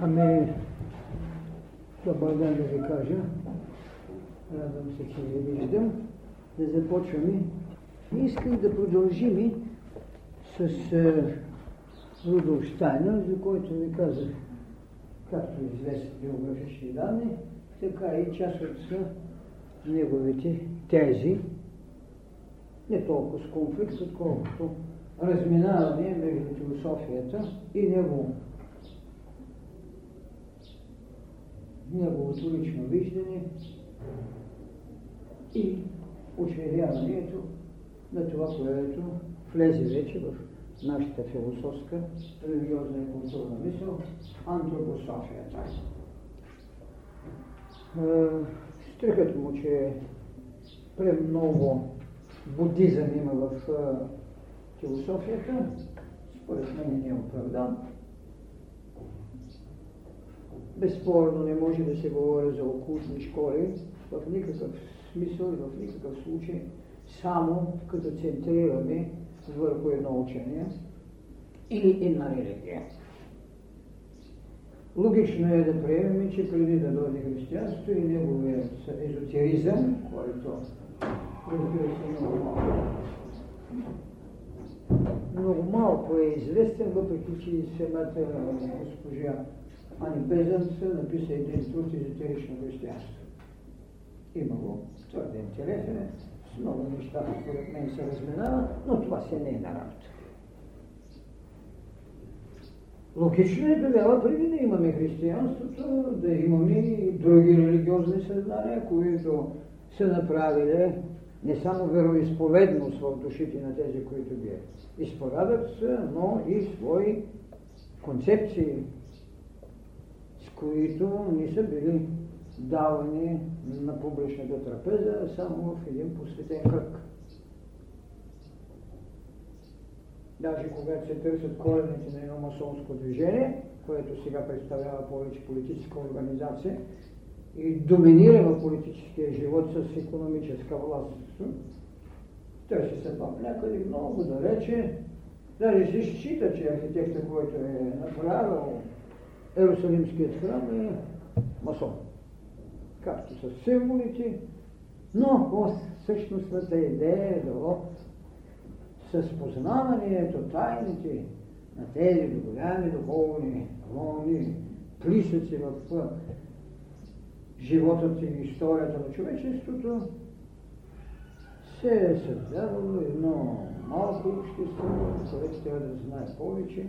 Ами, добър ден да ви кажа. Радвам се, че ви виждам. Да започваме. Исках да продължим с е, Рудолф Штайнер, за който ви казах, както известни биографични данни, така и част от неговите тези, не толкова с конфликт, отколкото разминаване между философията и него, неговото лично виждане и учредяването на това, което влезе вече в нашата философска, религиозна и културна мисъл, антропософията. Стрихът му, че премного будизъм има в философията, според мен не е оправдан. Безспорно не може да се говори за окултни школи в никакъв смисъл и в никакъв случай, само като центрираме върху едно учение или една религия. Логично е да приемем, че преди да дойде християнство и неговият езотеризъм, който разбира се много малко, много малко е известен, въпреки че самата госпожа Ани Безанца написа един труд езотерично християнство. Има го твърде интересен, с много неща, според мен се разминава, но това се не е на работа. Логично е тогава, преди да имаме християнството, да имаме и други религиозни съзнания, които са направили не само вероисповедност в душите на тези, които ги изповядат, но и свои концепции, които не са били давани на публичната трапеза, само в един посветен кръг. Даже когато се търсят корените на едно масонско движение, което сега представлява повече политическа организация и доминира в политическия живот с економическа власт, търси се пак някъде много далече. Даже се счита, че архитекта, който е направил Ерусалимският храм е масон. Както с символите, но същностната идея е било с познаването, тайните на тези голями духовни вълни, плисъци в животът и историята на човечеството, се е създавало едно малко общество, което трябва да знае повече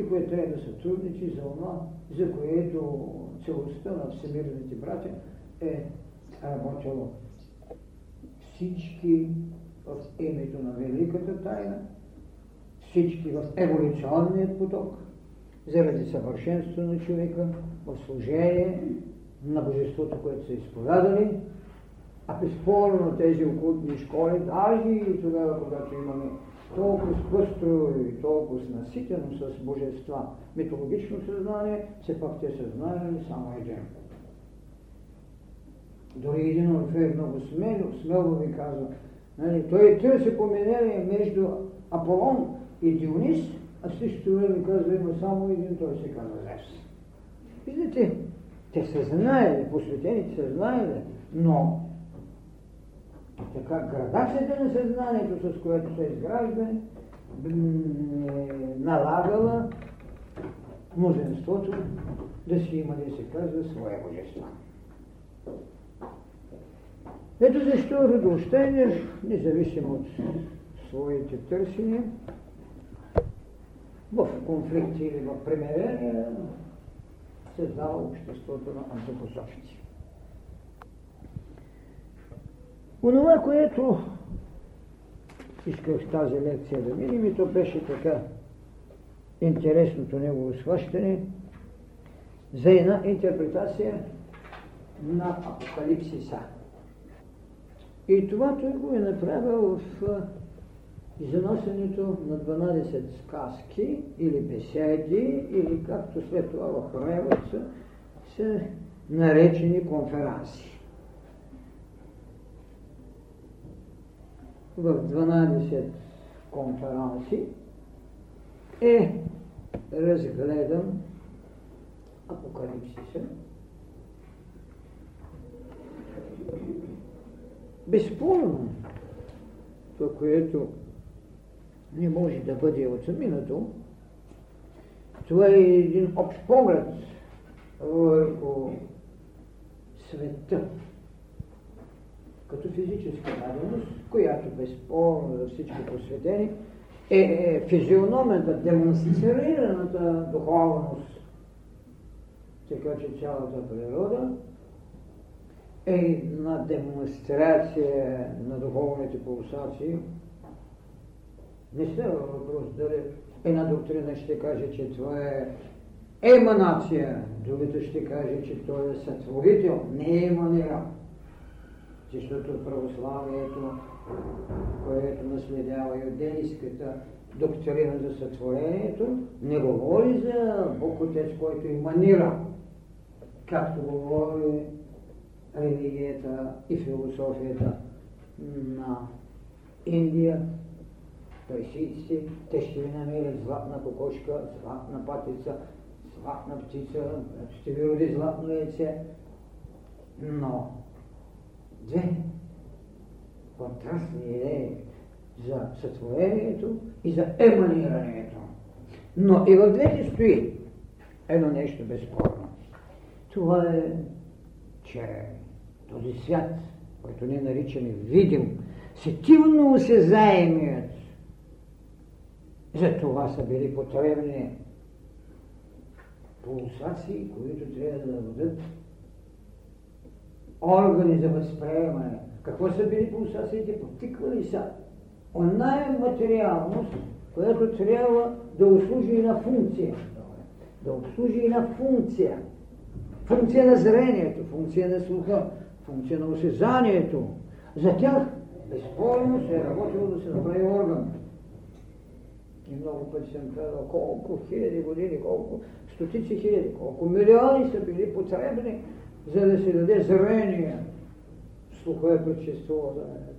и което трябва да сътрудничи за това, за което целостта на всемирните братя е работило. Всички в името на великата тайна, всички в еволюционният поток, заради съвършенство на човека, в служение на божеството, което са изповядали, а безспорно тези окултни школи, даже и тогава, когато имаме толкова пъстро и толкова наситено с божества митологично съзнание, все пак те са знаели само един. Дори един Орфей много смело, смело ви казва, нали, той търси поминение между Аполон и Дионис, а същото време казва, има само един, той се казва Зевс. Виждате, те са знаели, посветените са знаели, но така градацията на съзнанието, с което се изгражда, е налагала мнозинството да си има, да се казва, своя божество. Ето защо Рудолштейнер, независимо от своите търсения, в конфликти или в примирение, създава обществото на антропософици. Онова, което исках тази лекция да видим, и то беше така интересното негово схващане за една интерпретация на Апокалипсиса. И това той го е направил в заносенето на 12 сказки или беседи, или както след това в превод са, са наречени конференции. В 12 конференции. Е разгледан апокалипсиса, безспорно, това, което не може да бъде отсъминато, това е един общ поглед върху света като физическа даденост, която безспорно за всички посветени е, е физиономията, демонстрираната духовност. Така че цялата природа е на демонстрация на духовните пулсации. Не става въпрос дали една доктрина ще каже, че това е еманация, другата ще каже, че той е сътворител, не е еманирал. Защото православието, което наследява юдейската доктрина за сътворението, не говори за Бог Отец, който еманира, както говори религията и философията на Индия, персийците, те ще ви намерят златна кокошка, златна патица, златна птица, ще ви роди златно яйце. Но две контрастни идеи за сътворението и за еманирането. Но и в двете стои едно нещо безспорно. Това е, че този свят, който ние наричаме видим, сетивно осезаемият, за това са били потребни пулсации, които трябва да дадат органи за възприемане. Какво са били пулсациите? Потиквали са. Оная материалност, която трябва да услужи и на функция. Да обслужи и на функция. Функция на зрението, функция на слуха, функция на осезанието. За тях безспорно се е работило да се направи орган. И много пъти съм казал колко хиляди години, колко стотици хиляди, колко милиони са били потребни, за да се даде зрение. Слуха е предшествува зрението.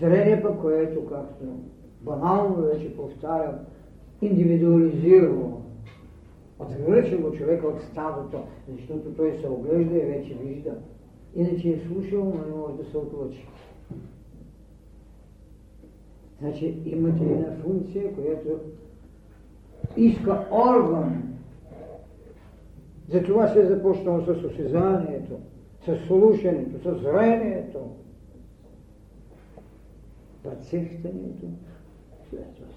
Зрение пък, което, както банално вече повтарям, индивидуализирано, отвлечело човека от стадото, защото той се оглежда и вече вижда. Иначе е слушал, но не може да се отлъчи. Значи имате една функция, която иска орган. Затова се е започнало с осезанието, с слушането, с зрението, това с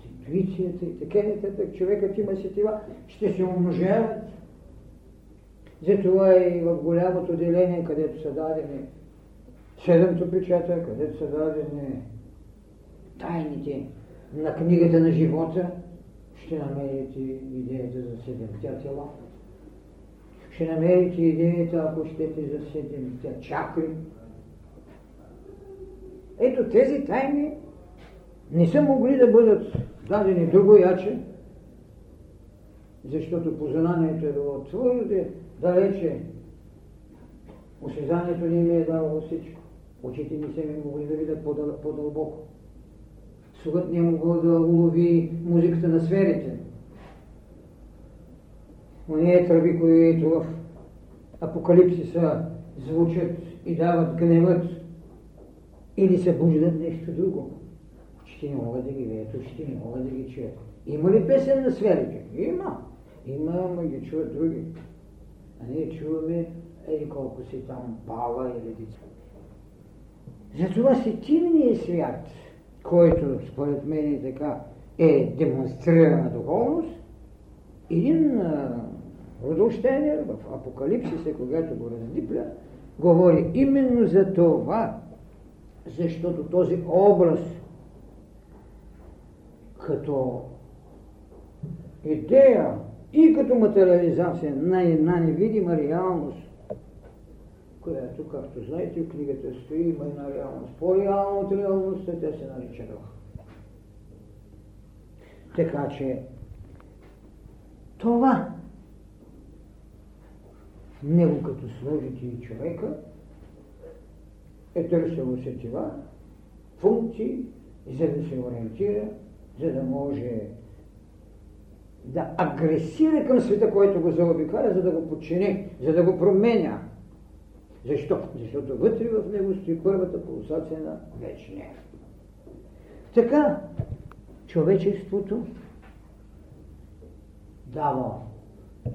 интуицията и така нататък. Човекът има сетива, ще се умножават. Затова и в голямото деление, където са дадени седемто печата, където са дадени тайните на книгата на живота, ще намерите идеята за седемте тела. Ще намерите идеята, ако щете, за седемте чакри. Ето тези тайни не са могли да бъдат дадени друго яче, защото познанието е било твърде далече. Осезанието ни ми е давало всичко. Очите ми се ми могли да видят по-дълбоко. Слухът не е могъл да улови музиката на сферите. Ония тръби, които в апокалипсиса звучат и дават гневът или се буждат нещо друго. Очите не могат да ги видят, очите не могат да ги чуят. Има ли песен на сферите? Има. Има, но ги чуват други. А ние чуваме еди колко си там пала или деца. Затова сетивният свят – който според мен е така е демонстрирана духовност, един Родоштенер в Апокалипсиса, когато го раздипля, говори именно за това, защото този образ като идея и като материализация на една невидима реалност която, както знаете, в книгата стои, има една реалност. По-реална от реалността, тя се нарича дух. Така че това него като сложите и човека е търсело сетива, функции, за да се ориентира, за да може да агресира към света, който го заобикаля, за да го подчини, за да го променя. Защо? Защото вътре в него стои първата пулсация на вечния. Така, човечеството дава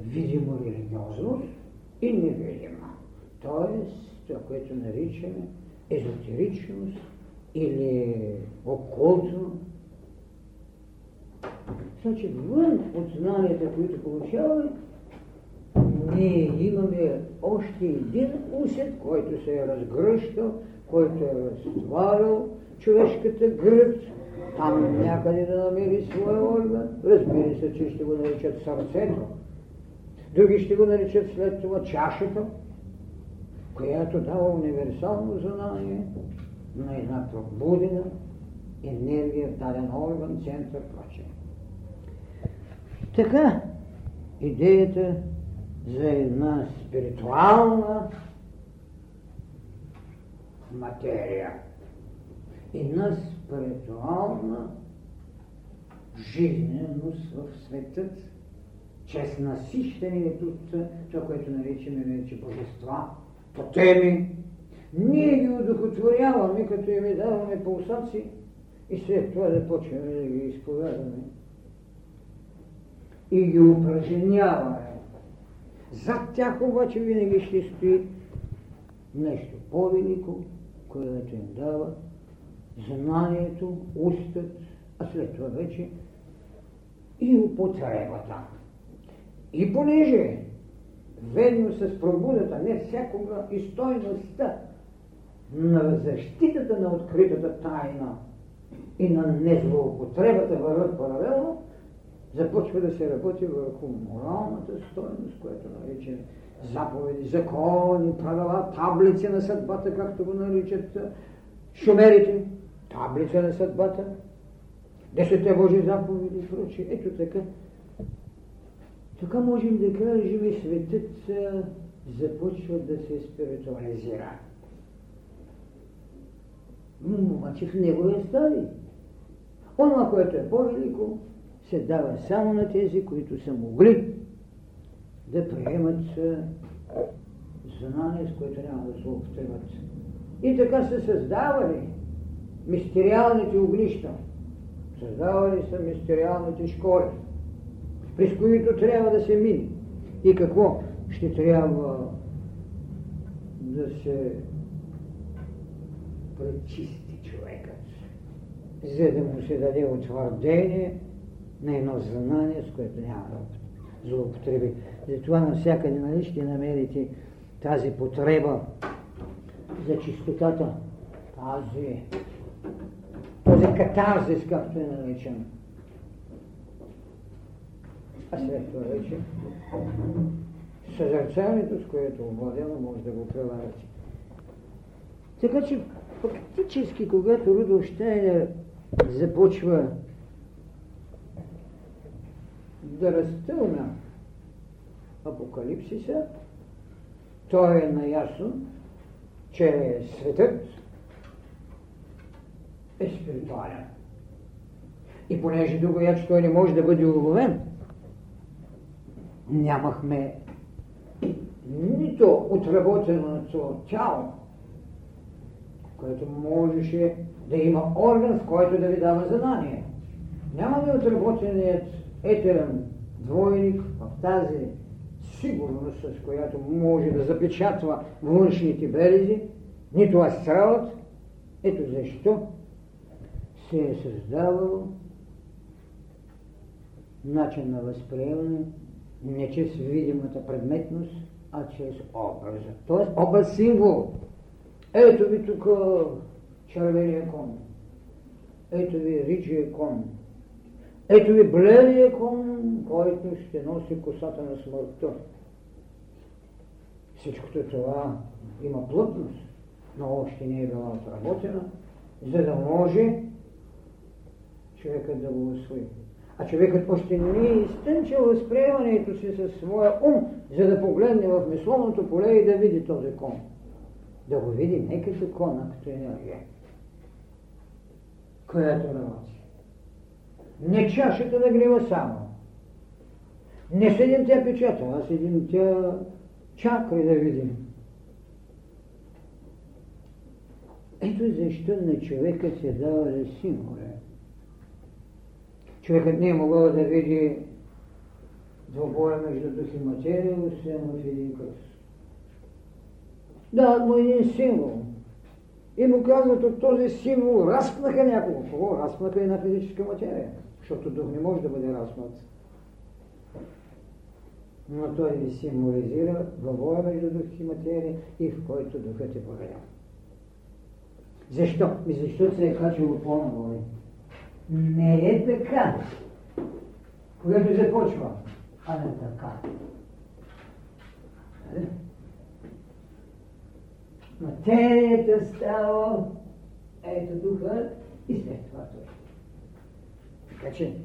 видимо религиозност и невидима. Тоест, това, което наричаме езотеричност или окултно. Значи, вън от знанията, които получаваме, ние имаме още един усет, който се е разгръщал, който е разтварял човешката гръд, там някъде да намери своя орган. Разбира се, че ще го наричат сърцето. Други ще го наричат след това чашата, която дава универсално знание на една пробудена енергия в даден орган, център, прочее. Така, идеята за една спиритуална материя, една спиритуална жизненост в светът, чрез насищането от това, което наричаме вече божества, по теми. Ние ги удохотворяваме, като им даваме пулсации и след това да почваме да ги изповядаме. И ги упражняваме. Зад тях обаче винаги ще стои нещо по-велико, което им дава знанието, устът, а след това вече и употребата. И понеже ведно с пробудата, не всякога и стойността на защитата на откритата тайна и на незлоупотребата върват паралелно, започва да се работи върху моралната стойност, която нарича заповеди, закони, правила, таблици на съдбата, както го наричат шумерите, таблица на съдбата, десете Божи заповеди прочие. Ето така. Така можем да кажем, светът започва да се спиритуализира. Обаче в неговия стадий. Онова, което е по-велико, се дава само на тези, които са могли да приемат знание, с което няма да се употребят. И така се създавали мистериалните огнища. Създавали са мистериалните школи, през които трябва да се мине. И какво ще трябва да се пречисти човекът, за да му се даде утвърдение на едно знание, с което няма да злоупотреби. Затова навсякъде нали, ще намерите тази потреба за чистотата, тази, този катарзис, както е наречен. А след това вече съзерцанието, с което овладено, може да го преварите. Така че фактически, когато Рудолф Штайнер започва да разтълна Апокалипсиса, той е наясно, че светът е спиритуален. И понеже другояче той не може да бъде уловен, нямахме нито отработеното тяло, което можеше да има орган, в който да ви дава знание. Нямаме отработеният етерен двойник в тази сигурност, с която може да запечатва външните белези, нито астралът. Ето защо се е създавал начин на възприемане не чрез видимата предметност, а чрез образа. Тоест образ символ. Ето ви тук червения кон. Ето ви ричия кон. Ето ви бледия кон, който ще носи косата на смъртта. Всичкото това има плътност, но още не е била отработена, за да може човекът да го освои. А човекът още не е изтънчил възприемането си със своя ум, за да погледне в мисловното поле и да види този кон. Да го види не като кон, а като енергия, която работи. Не чашата да грева само, Не седим тя печата, а седим тя чакай да видим. Ето защо на човека се дава да символи. Човекът не е могъл да види двобоя между дух и материя, освен в един кръст. Да, му един символ. И му казват от този символ разпнаха някого. Кого? Разпнаха на физическа материя. Защото дух не може да бъде разпнат. Но той ви символизира двобоя между дух и материя и в който духът е повелял. Защо? И защото се е качило по-наволи. Не е така. Когато започва, а не така. Материята става ето духа и след това той. Така че,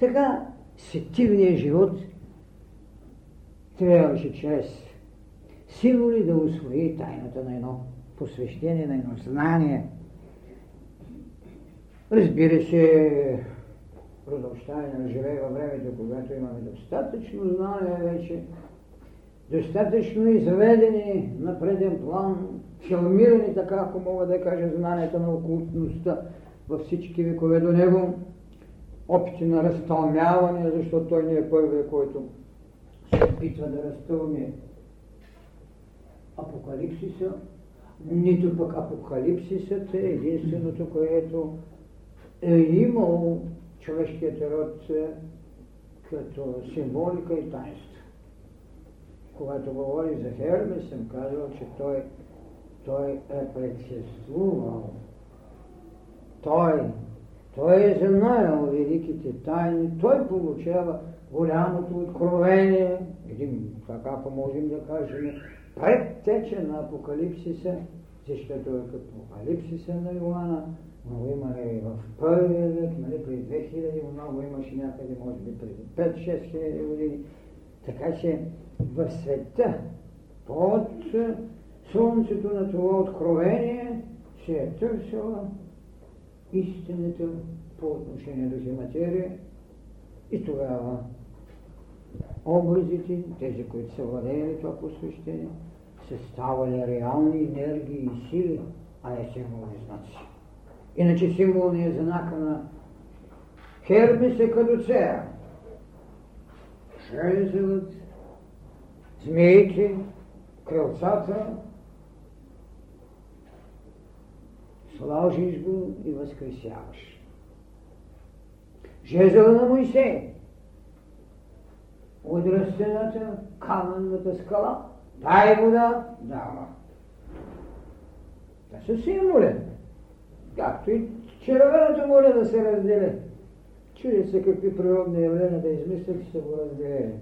така сетивният живот трябваше чрез символи да усвои тайната на едно посвещение, на едно знание. Разбира се, продължаване на живее във времето, когато имаме достатъчно знание вече, достатъчно изведени на преден план, филмирани така, ако мога да кажа, знанията на окултността във всички векове до него, опити на разтълмяване, защото той не е първият, който се опитва да разтълми апокалипсиса, нито пък апокалипсисът е единственото, което е имал човешкият род като символика и таинство. Когато говори за Хермес, съм казал, че той, той е предшествувал. Той, той е знаел великите тайни, той получава голямото откровение, един, така можем да кажем, предтече на Апокалипсиса, защото е като Апокалипсиса на Йоанна, много има и в първия век, нали, преди 2000, много имаше някъде, може би преди 5-6 хиляди години. Така че в света под слънцето на това откровение се е търсила истината по отношение до материя и тогава образите, тези, които са владели това посвещение, са ставали реални енергии и сили, а не символни знаци. Иначе символният знак на Хермес е кадуцея. Жезлът, змиите, крилцата, сложиш го и възкресяваш. Жезъл на Моисей, от растената каменната скала, дай вода, дава. Това са символи. Както и червеното море да се разделя. Чуди се какви природни явления да измислят и са го разделени.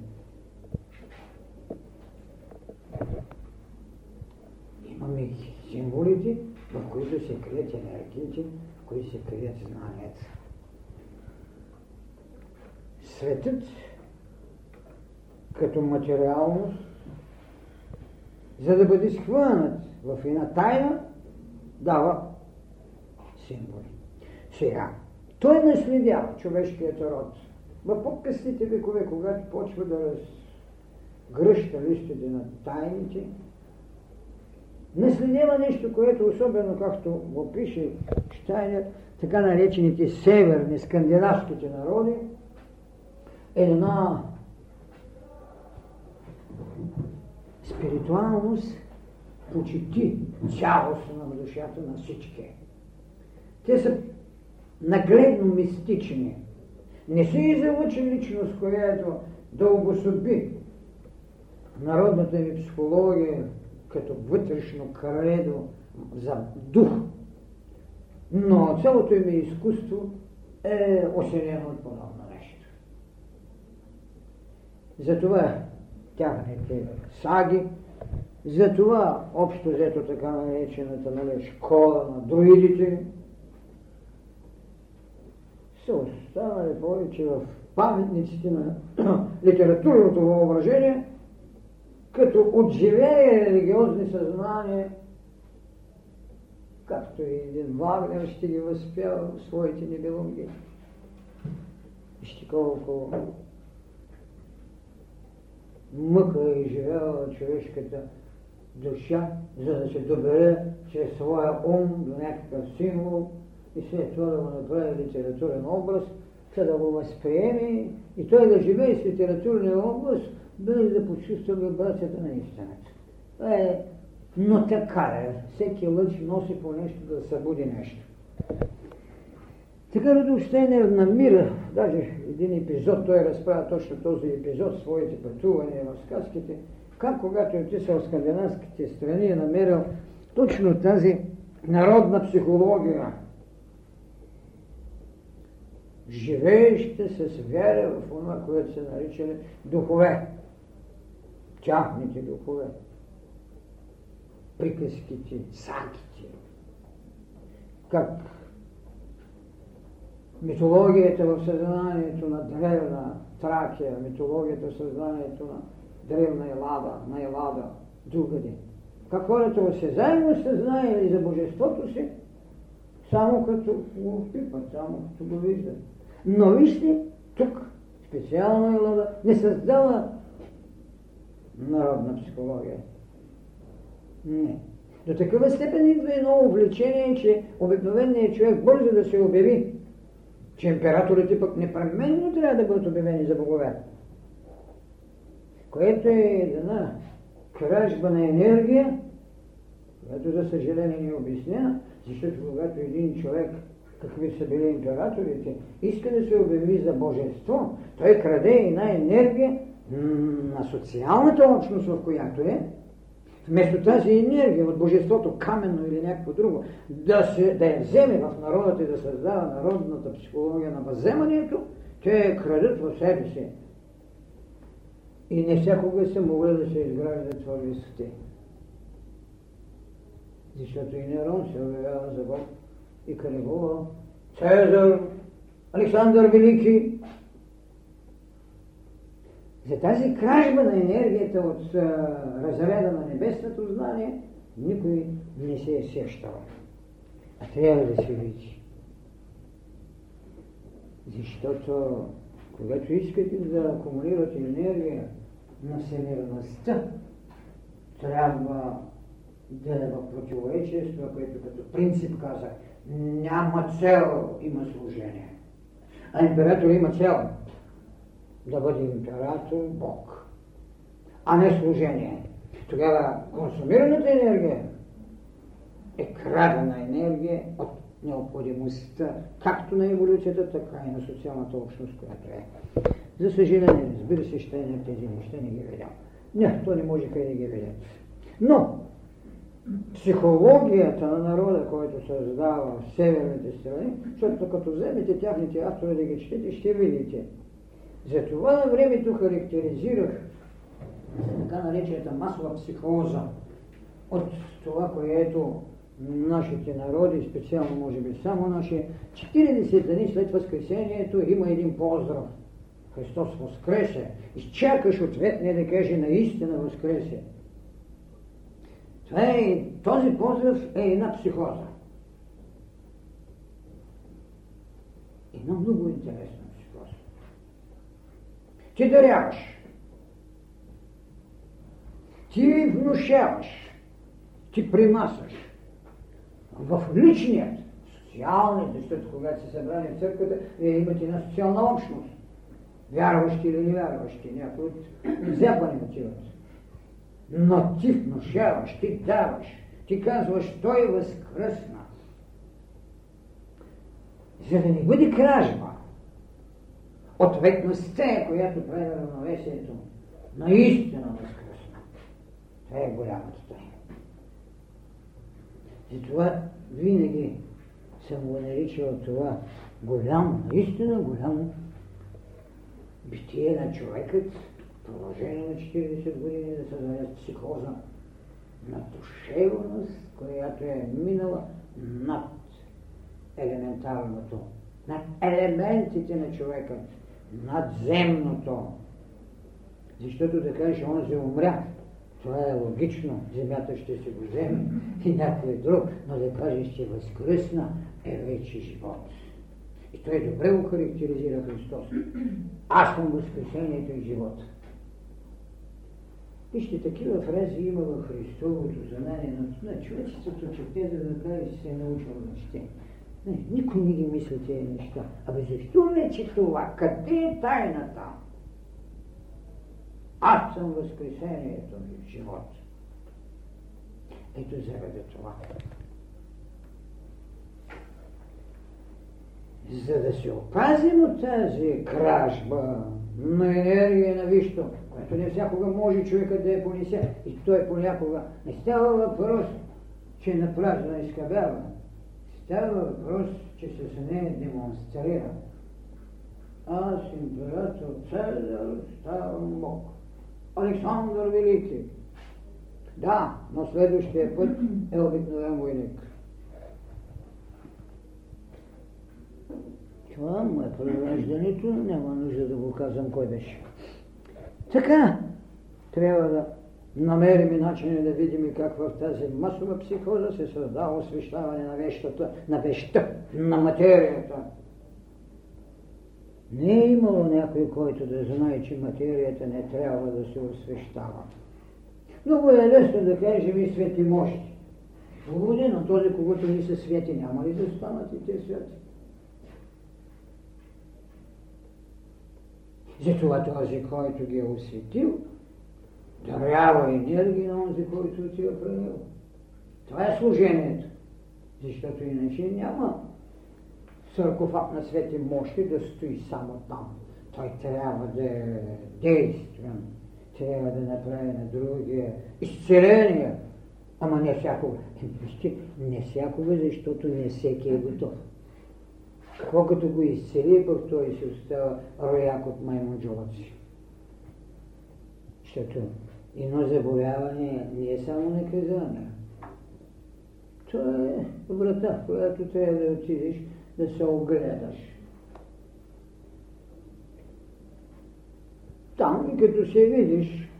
Имаме символите, в които се крият енергиите, в които се крият знанията. Светът като материалност, за да бъде схванат в една тайна, дава символи. Сега, той наследява човешкият род. В по-късните векове, когато почва да разгръща листите на тайните, наследява нещо, което особено, както го пише Штайнер, така наречените северни скандинавските народи, една спиритуалност почти цялостно на душата на всички. Те са нагледно мистични. Не са излучи личност, която да обособи народната ми психология като вътрешно кредо за дух. Но цялото им изкуство е осенено от подобно нещо. Затова тяхните саги, затова общо взето така наречената нали, школа на друидите, са останали повече в паметниците на литературното въображение, като отживее религиозни съзнания, както и един Вагнер ще ги възпява в своите небелунги. Вижте колко мъка е живяла човешката душа, за да се добере чрез своя ум до някакъв символ и след това да го направи литературен образ, за да го възприеме и той да живее с литературния образ, без да почувства вибрацията на истината. Е, но така е. Всеки лъч носи по нещо да събуди нещо. Така Рудолф Штейнер намира, даже един епизод, той разправя точно този епизод, своите пътувания в сказките, как когато е отишъл в скандинавските страни е намерил точно тази народна психология, живееща с вяра в това, което се наричали духове, тяхните духове, приказките, сагите, как митологията в съзнанието на древна Тракия, митологията в съзнанието на древна Елада, на Елада, другаде. Как хората осезаемо са знаели за божеството си, само като го пипат, само като го виждат. Но вижте, тук специално Елада не създава народна психология. Не. До такава степен идва едно увлечение, че обикновеният човек бързо да се обяви че императорите пък непременно трябва да бъдат обявени за богове. Което е една кражба на енергия, която за съжаление не обясня, защото когато един човек, какви са били императорите, иска да се обяви за божество, той краде една енергия на социалната общност, в която е, вместо тази енергия от божеството, каменно или някакво друго, да, се, да я вземе в народът и да създава народната психология на възземането, те я крадат в себе си. И не всякога са могли да се изграждат това висоти. Защото и Нерон се обявява за Бог и Калигула, Цезар, Александър Велики, за тази кражба на енергията от разряда на небесното знание никой не се е сещал. А трябва да се види. Защото когато искате да акумулирате енергия на всемирността, трябва да е в противоречие с това, което като принцип казах. Няма цел, има служение. А император има цел да бъде император Бог, а не служение. Тогава консумираната енергия е крадена енергия от необходимостта, както на еволюцията, така и на социалната общност, която е. За съжаление, разбира се, ще не тези неща не ги видям. Не, то не можеха и да ги видят. Но, психологията на народа, който създава в северните страни, защото като вземете тяхните автори да ги четете, ще видите, затова на времето характеризирах така наречената масова психоза от това, което нашите народи, специално може би само наши, 40 дни след Възкресението има един поздрав. Христос възкресе. Изчакаш ответния да каже наистина възкресе. Това е, този поздрав е една психоза. Една много интересна. Ти даряваш. Ти внушаваш. Ти принасяш. В личният, социалният, защото когато се събрани в църквата, вие имате една социална общност. Вярващи или невярващи, някои от запани отиват. Но ти внушаваш, ти даваш, ти казваш, той възкръсна. За да не бъде кражба, ответността, която прави равновесието, наистина възкръсна. Това е голямата тайна. Затова винаги съм го наричал това голямо, наистина голямо битие на човекът, продължение на 40 години да създаде психоза на душевност, която е минала над елементарното, над елементите на човекът надземното. Защото да кажеш, онзи умря, това е логично, земята ще се го вземе и някой друг, но да кажеш, че възкръсна е вече живот. И той добре го характеризира Христос. Аз съм възкресението и живота. Вижте, такива фрази има в Христовото знание на, на човечеството, че те да направи, че се е научил да чете. Не, никой не ги мисли тези неща. Абе защо не че това? Къде е тайната? Аз съм възкресението ми в живот. Ето заради това. За да се опазим от тази кражба на енергия на вищо, което не всякога може човека да я понесе, и той понякога не става въпрос, че на празно изкабява. Става въпрос, че с нея демонстрира. Аз, император Цезар, ставам Бог. Александър Велики. Да, но следващия път е обикновен войник. Това му е превеждането, няма нужда да го казвам кой беше. Така, трябва да намерим начини да видим как в тази масова психоза се създава освещаване на вещата, на вещта, на материята. Не е имало някой, който да знае, че материята не трябва да се освещава. Много е лесно да кажем и свети мощи. Свободи, но този, когато ни се свети, няма ли да станат и те свети? Затова този, който ги е осветил, дарява енергия на този, който отива при него. Това е служението. Защото иначе няма саркофаг на свети мощи да стои само там. Той трябва да е действен, трябва да направи на другия изцеление. Ама не всякога. Не всякога, защото не всеки е готов. Колкото го изцели, пък той си остава рояк от маймунджоваци. Защото едно заболяване не е само наказание. Това е врата, която трябва да отидеш да се огледаш. Там и като се видиш,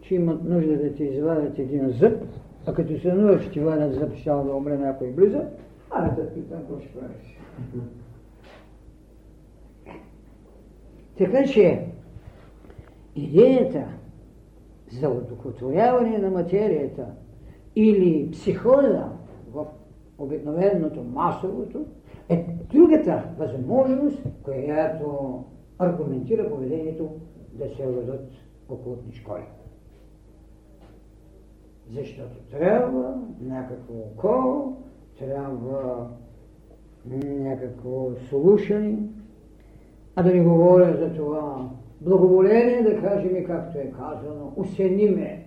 че имат нужда да ти извадят един зъб, а като се нужда, ти вадят зъб, ще да умре някой близък, а да питам, какво ще правиш? Така че идеята за удохотворяване на материята или психоза в обикновеното масовото е другата възможност, която аргументира поведението да се въведат окултни школи. Защото трябва някакво око, трябва някакво слушане, а да не говоря за това благоволение, да кажем и както е казано, усениме.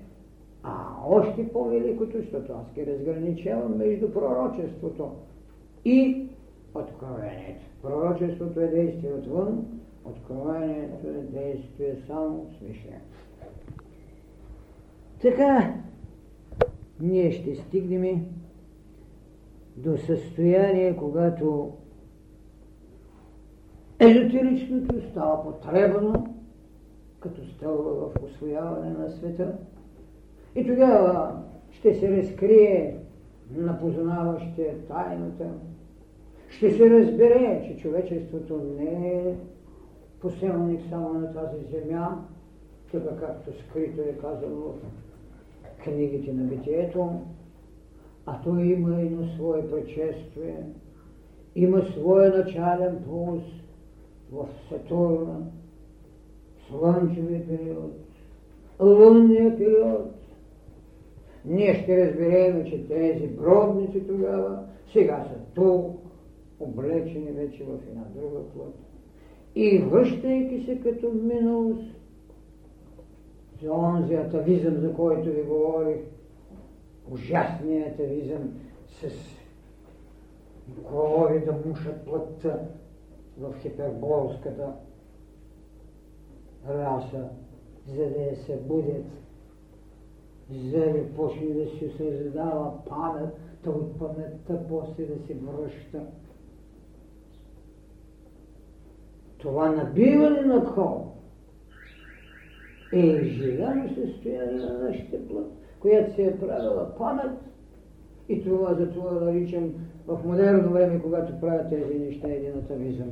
А още по-великото, защото аз ги разграничавам между пророчеството и откровението. Пророчеството е действие отвън, откровението е действие само свише. Така, ние ще стигнем до състояние, когато езотеричното става потребно, като стълба в освояване на света. И тогава ще се разкрие на познаващия тайната, ще се разбере, че човечеството не е поселник само на тази земя, така както скрито е казано в книгите на битието, а то има и на свое предшествие, има своя начален пулс в Сатурна, Слънчевия период, лунния период. Ние ще разберем, че тези бродници тогава сега са тук, облечени вече в една друга плът. И връщайки се като миналост, за онзи атавизъм, за който ви говорих, ужасният атавизъм с голови да мушат плътта в хиперболската раса, за да я събудят, за да почне да си създава памет, от паметта после да се връща. Това набиване на хол е живено състояние на нашите плът, която се е правила памет И това за това наричам в модерно време, когато правят тези неща, един атавизъм.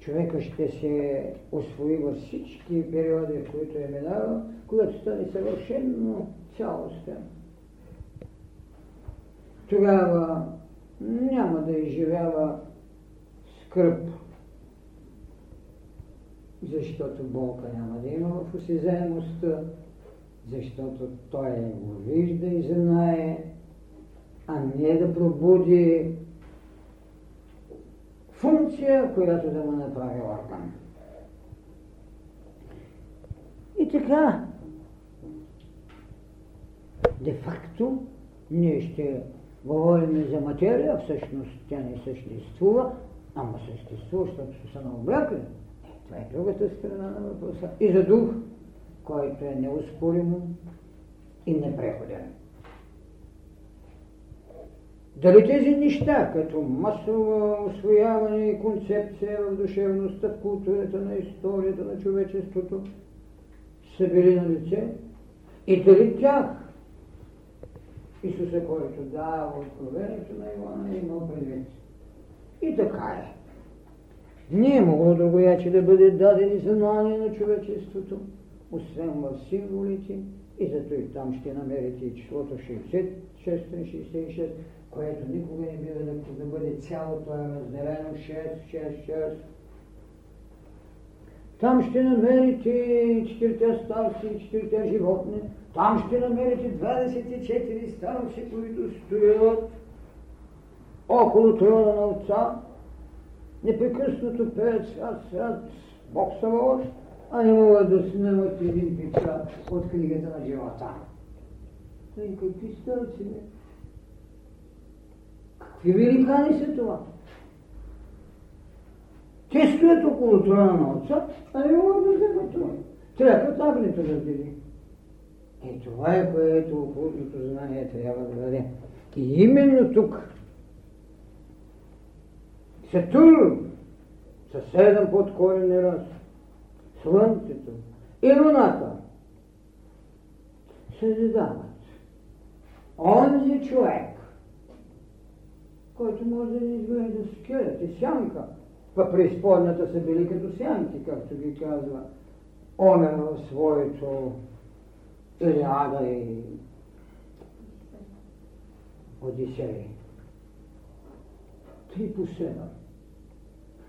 Човека ще се освои във всички периоди, в които е минал, когато стане съвършенно цялостен. Тогава няма да изживява скръп, защото болка няма да има в осезаемостта, защото той го вижда и знае, а не да пробуди функция, която да му направи орган. И така, де-факто, ние ще говорим за материя, всъщност тя не съществува, ама съществува, защото са наоблекли. Това е другата страна на въпроса. И за дух, който е неуспоримо и непреходен. Дали тези неща, като масово освояване и концепция в душевността, в културата на историята на човечеството, са били на лице? И дали тях Исуса, който дава откровението на Иоанна, е имал предвид? И така е. Не е могло другояче да бъде дадени знания на човечеството, освен в символите, и зато и там ще намерите и числото 66-66, което никога не бива да, да бъде цялото е разделено 6, 6, 6. Там ще намерите четирите старци и четирите животни. Там ще намерите 24 старци, които стоят около трона на отца. Непрекъснато пеят свят, свят, Бог Саваош, а не могат да снимат един печат от книгата на живота. И какви старци, не? Какви великани са това? Те стоят около трона на отца, а не могат да вземат това. Трябва агнето да раздели. И това е, което окултното знание трябва да даде. И именно тук Сатурн със седем подкорени раз, Слънцето и Луната създават онзи човек, който може да изглежда скелет и сянка. Па преизподната са били като сянки, както ги казва Омер в своето Илиада и Одисея. Три по седем.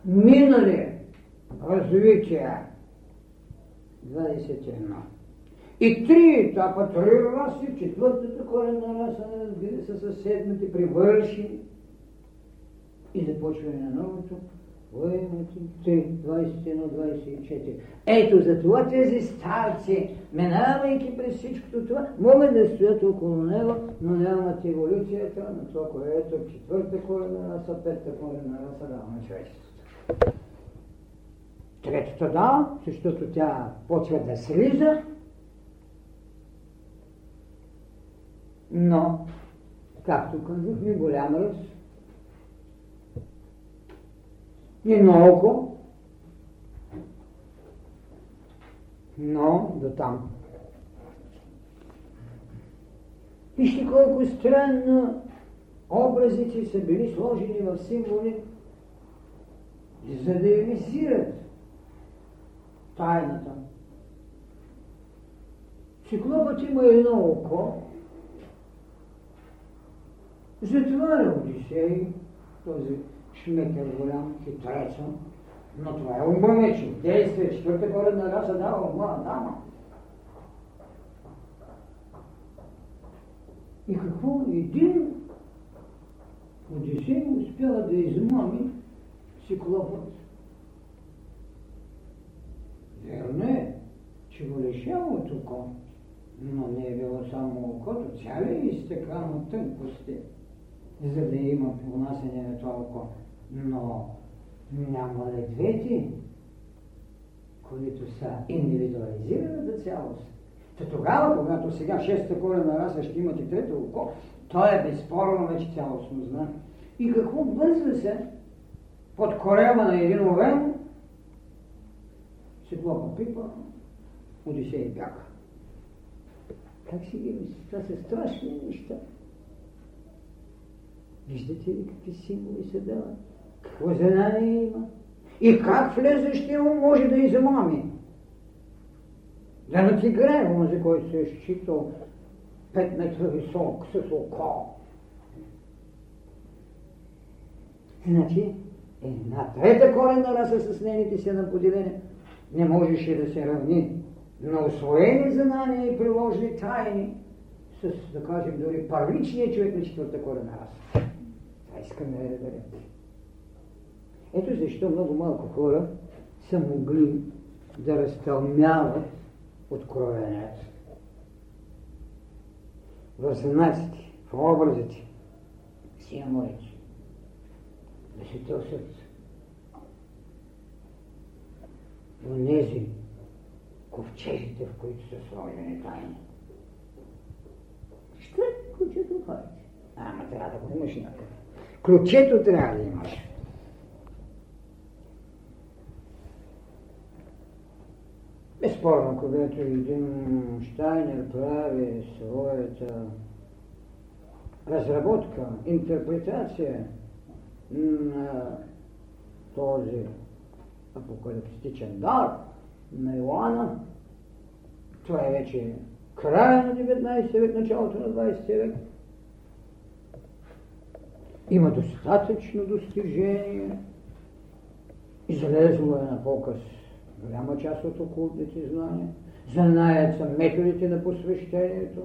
Минали развитие 21. И три етапа, три раси, четвъртата корена раса, разбира се, със седмите привърши и започване на новото, военните 3, 21-24. Ето за това тези старци, минавайки през всичкото това, могат да стоят около него, но нямат еволюцията на това, което е четвърта корена раса, петата корена раса дава на човечеството. Третата да, защото тя почва да слиза, но, както казахме, голям ръст. И много, но до там. Вижте колко странно образите са били сложени в символи, за да имисират тайната. Циклопът има едно око, затваря Одисей, този шмекер голям, хитреца, но това е умънече, действие, четвърта корена раса дава ума, дама. И какво? Един Одисей успява да измами циклопът. Верно е, че го лишава от око, но не е било само окото, цялият е изтекан от тънкости, за да има понасене на това око. Но няма ли двете, които са индивидуализираната цялост? Та тогава, когато сега шеста колена раса ще имате трето око, то е безспорно вече цялостно знание. И какво бърза се под корема на един овен, седло по пипа, Одисей бяга. Как си ги мислите? Това са страшни неща. Виждате ли какви символи се дават? Какво знание има? И как влезещия му може да измами? Да не ти гре, онзи, който се е считал 5 метра висок, с око. Значи, една трета коренна раса с нейните седем поделения не можеше да се равни на освоени знания и приложни тайни с, да кажем, дори първичния човек на четвърта корена раса. Това искам да я да Ето защо много малко хора са могли да разтълмяват откровението. В знаците, в образите си има реч. Да се търсят онези ковчежите, в които са сложени тайни. Ще ключето ходи. Ама трябва да го имаш някъде. Ключето трябва да имаш. Безспорно, когато един Штайнер прави своята разработка, интерпретация на този апокалиптичен дар на Иоанна, това е вече края на 19 век, началото на 20 век, има достатъчно достижение, излезло е на показ голяма част от окултните знания, знаят са методите на посвещението,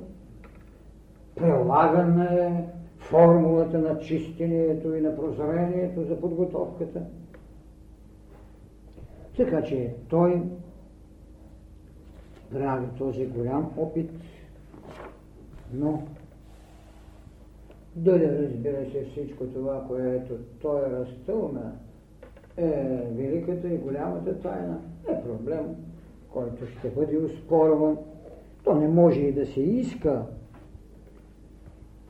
прилагана е формулата на чистението и на прозрението за подготовката. Така че той прави този голям опит, но дали разбира се всичко това, което той е разтълна, е великата и голямата тайна, е проблем, който ще бъде успорван. То не може и да се иска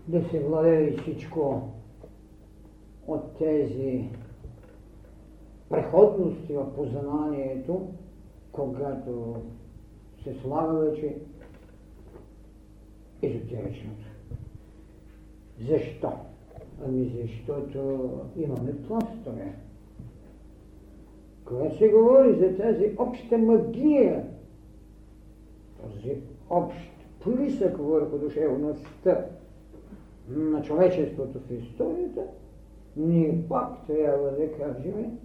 да се владее всичко от тези преходности в познанието, когато се слага вече езотеричното. Защо? Ами защото имаме пластове. Когато се говори за тази обща магия, този общ плисък върху душевността на човечеството в историята, ние пак трябва да кажем,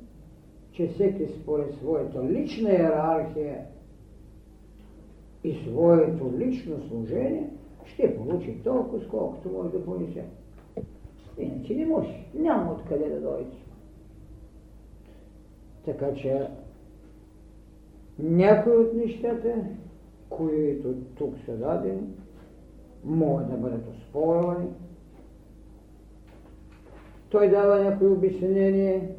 че всеки според своята лична иерархия и своето лично служение ще получи толкова, сколкото може да понесе. Иначе не може. Няма откъде да дойде. Така че някои от нещата, които тук са дадени, могат да бъдат оспорвани. Той дава някои обяснение,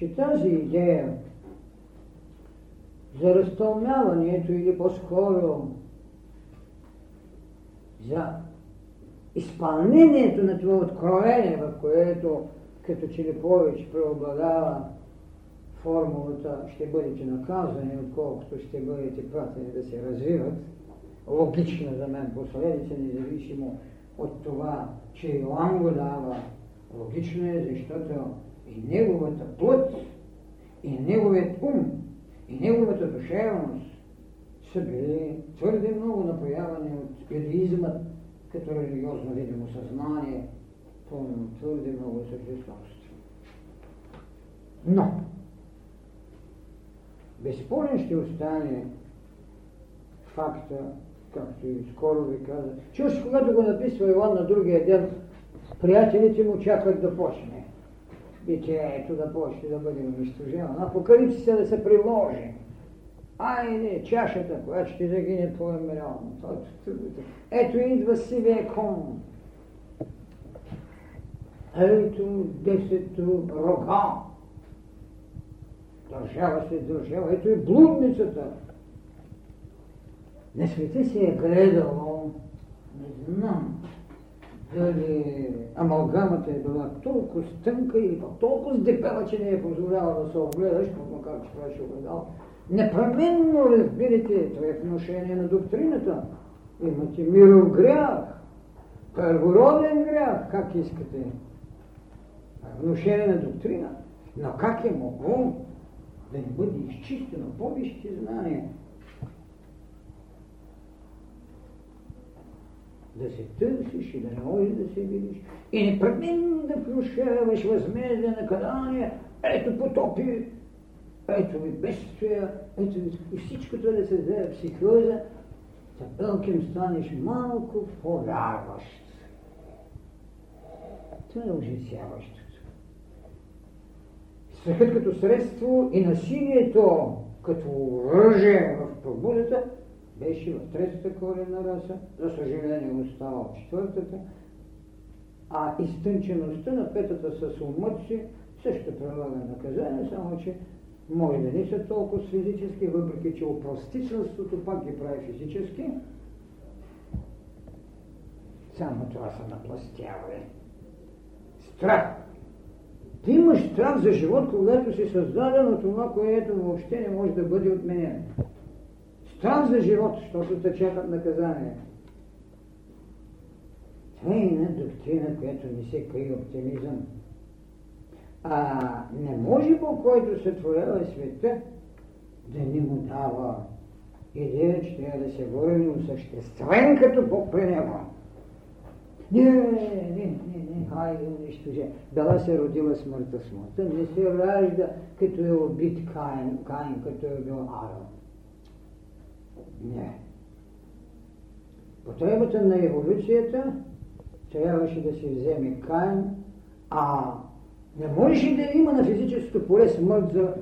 че тази идея за разтълмяването или по-скоро за изпълнението на това откровение, в което като че ли повече преобладава формулата ще бъдете наказани, отколкото ще бъдете пратени да се развиват, логична за мен последица, независимо от това, че Иоанн го дава, логично е, защото и неговата плът, и неговият ум, и неговата душевност са били твърде много напоявани от юдаизмът като религиозно видимо съзнание, пълно твърде много съществност. Но, безспорен ще остане факта, както и скоро ви каза, че когато го написва Иван на другия ден, приятелите му чакат да почне битието да почне да бъде унищожено. Апокалипсиса да се приложи. Айде, чашата, която ще загине твоя милион. Ето идва сивия кон. Ето десето рога. Държава се държава. Ето и блудницата. На света се е гледало, не знам, дали амалгамата е била толкова стънка и толкова дебела, че не е позволява да се огледаш, макар че ще огледал. Непременно разбирате, това е вношение на доктрината, Имате миров грях, първороден грях, как искате. Внушение на доктрина. Но как е могло да не бъде изчистено по-висшите знания? Да се търсиш и да не можеш да се видиш. И непременно да внушаваш възмездие наказание, ето потопи, ето ви бедствия, ето ви... И всичко това да се създаде психоза, Белким станеш малко повярващ. Това е ужасяващото. Страхът като средство и насилието като оръжие в пробудата беше в третата корена раса, за съжаление остава в четвъртата, а изтънчеността на петата с умът си също прилага наказание, само че може да не са толкова физически, въпреки че опростителството пак ги прави физически. Само това са напластяване. Страх. Ти имаш страх за живот, когато си създаден от това, което въобще не може да бъде отменено. Страх за живот, защото те чакат наказание. Това е доктрина, която не се крие оптимизъм. А не може по който се творява света да не му дава идея, че трябва да се върне осъществен като Бог при него. Не, не, не, не, не, хайде унищожи. Дала се родила смъртта смъртта, не се ражда като е убит Каин, Каин като е бил Арал. Не. Потребата на еволюцията трябваше да се вземе Каин, а не можеше да има на физическото поле смърт за...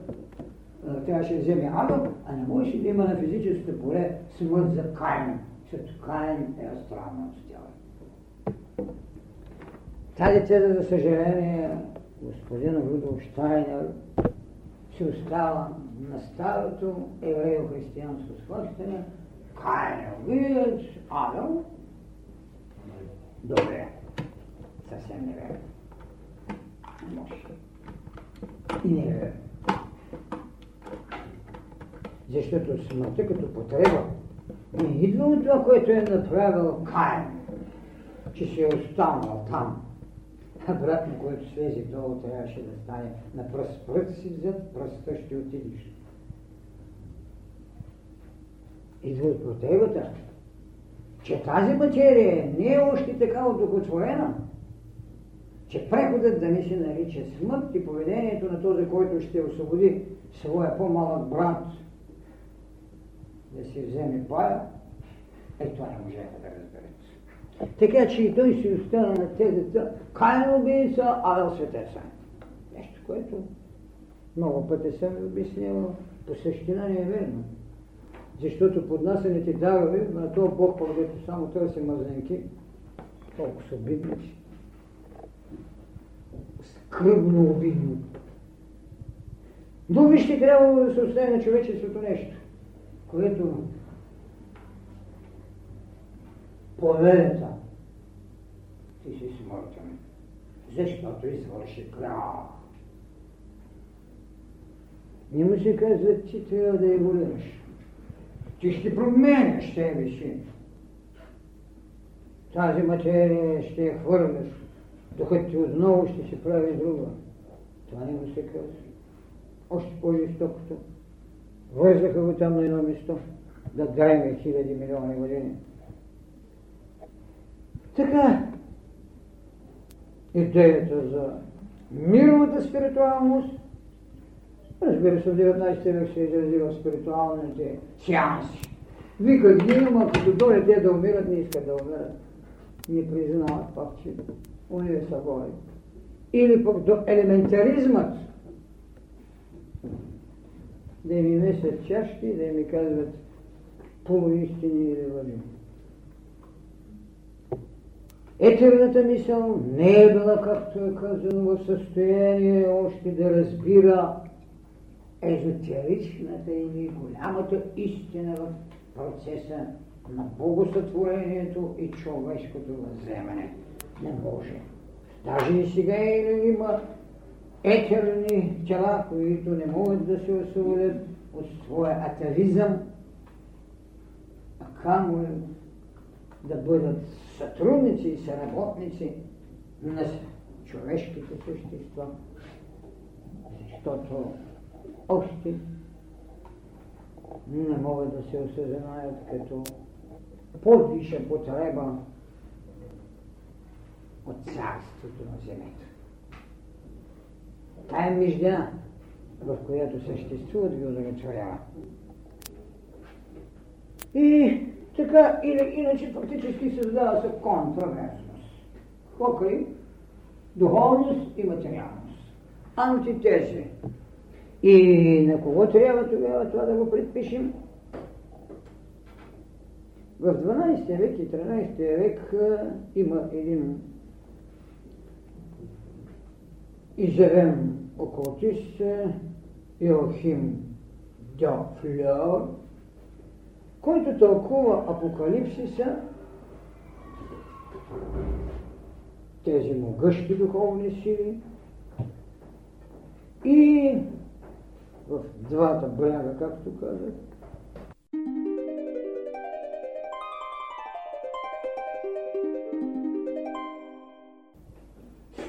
Трябваше да вземе Адам, а не можеше да има на физическото поле смърт за Каин, защото Каин е астрална тяло. Тази теза, за съжаление, господин Рудолф Штайнер си остава на старото еврео-християнско схващане. Каин е убиец, Адам. Добре, съвсем неверно. Не може. И не е Защото смъртта като потреба не идва от това, което е направил Каин, че си е останал там обратно, който слезе долу, трябваше да стане на пръст. Пръст си взят, пръста ще отидеш. Идва от противата, че тази материя не е още така одухотворена, че преходът да не се нарича смърт и поведението на този, който ще освободи своя по-малък брат, да си вземе пая, е това не можеха да разберат. Така че и той си остана на тезата Кайн убийца, Авел светеца. Нещо, което много пъти съм обяснявал, по същина не е верно. Защото поднасените дарове на този Бог, който само търси мазненки, толкова са обидни, скръбно обидно. Но вижте, трябва да се остави на човечеството нещо, което повелята. Ти си смъртен, защото извърши грях. Не му се казва, че трябва да еволюираш. Ти ще променяш себе си. Тази материя ще я хвърляш, докато ти отново ще се прави друга. Това не му се казва. Още по-жестокото. Вързаха го там на едно место, да дайме хиляди милиони години. Така, идеята за мировата спиритуалност, разбира се, в 19 век се изрази в спиритуалните сеанси. Викат ги, ама като дойде те да умират, не искат да умират. Не признават пак, че уния са голи. Или пък до елементаризмът. Да ми месят чашки, да ми казват полуистини или лъжи. Етерната мисъл не е била, както е казано, в състояние още да разбира езотеричната или голямата истина в процеса на богосътворението и човешкото възземане. Не може. Даже и сега има етерни тела, които не могат да се освободят от своя атавизъм, а камо да бъдат сътрудници и съработници на човешките същества, защото още не могат да се осъзнаят като по-виша потреба от царството на земята. Тая междина, в която съществуват, ги удовлетворява. И така, иначе фактически създава се контраверсност. Покрай духовност и материалност. Антитези. И на кого трябва тогава това да го предпишем? В 12 век и 13 век има един изявен окултист Йохим Дьофлер, който тълкува Апокалипсиса тези могъщи духовни сили и в двата бряга, както казах,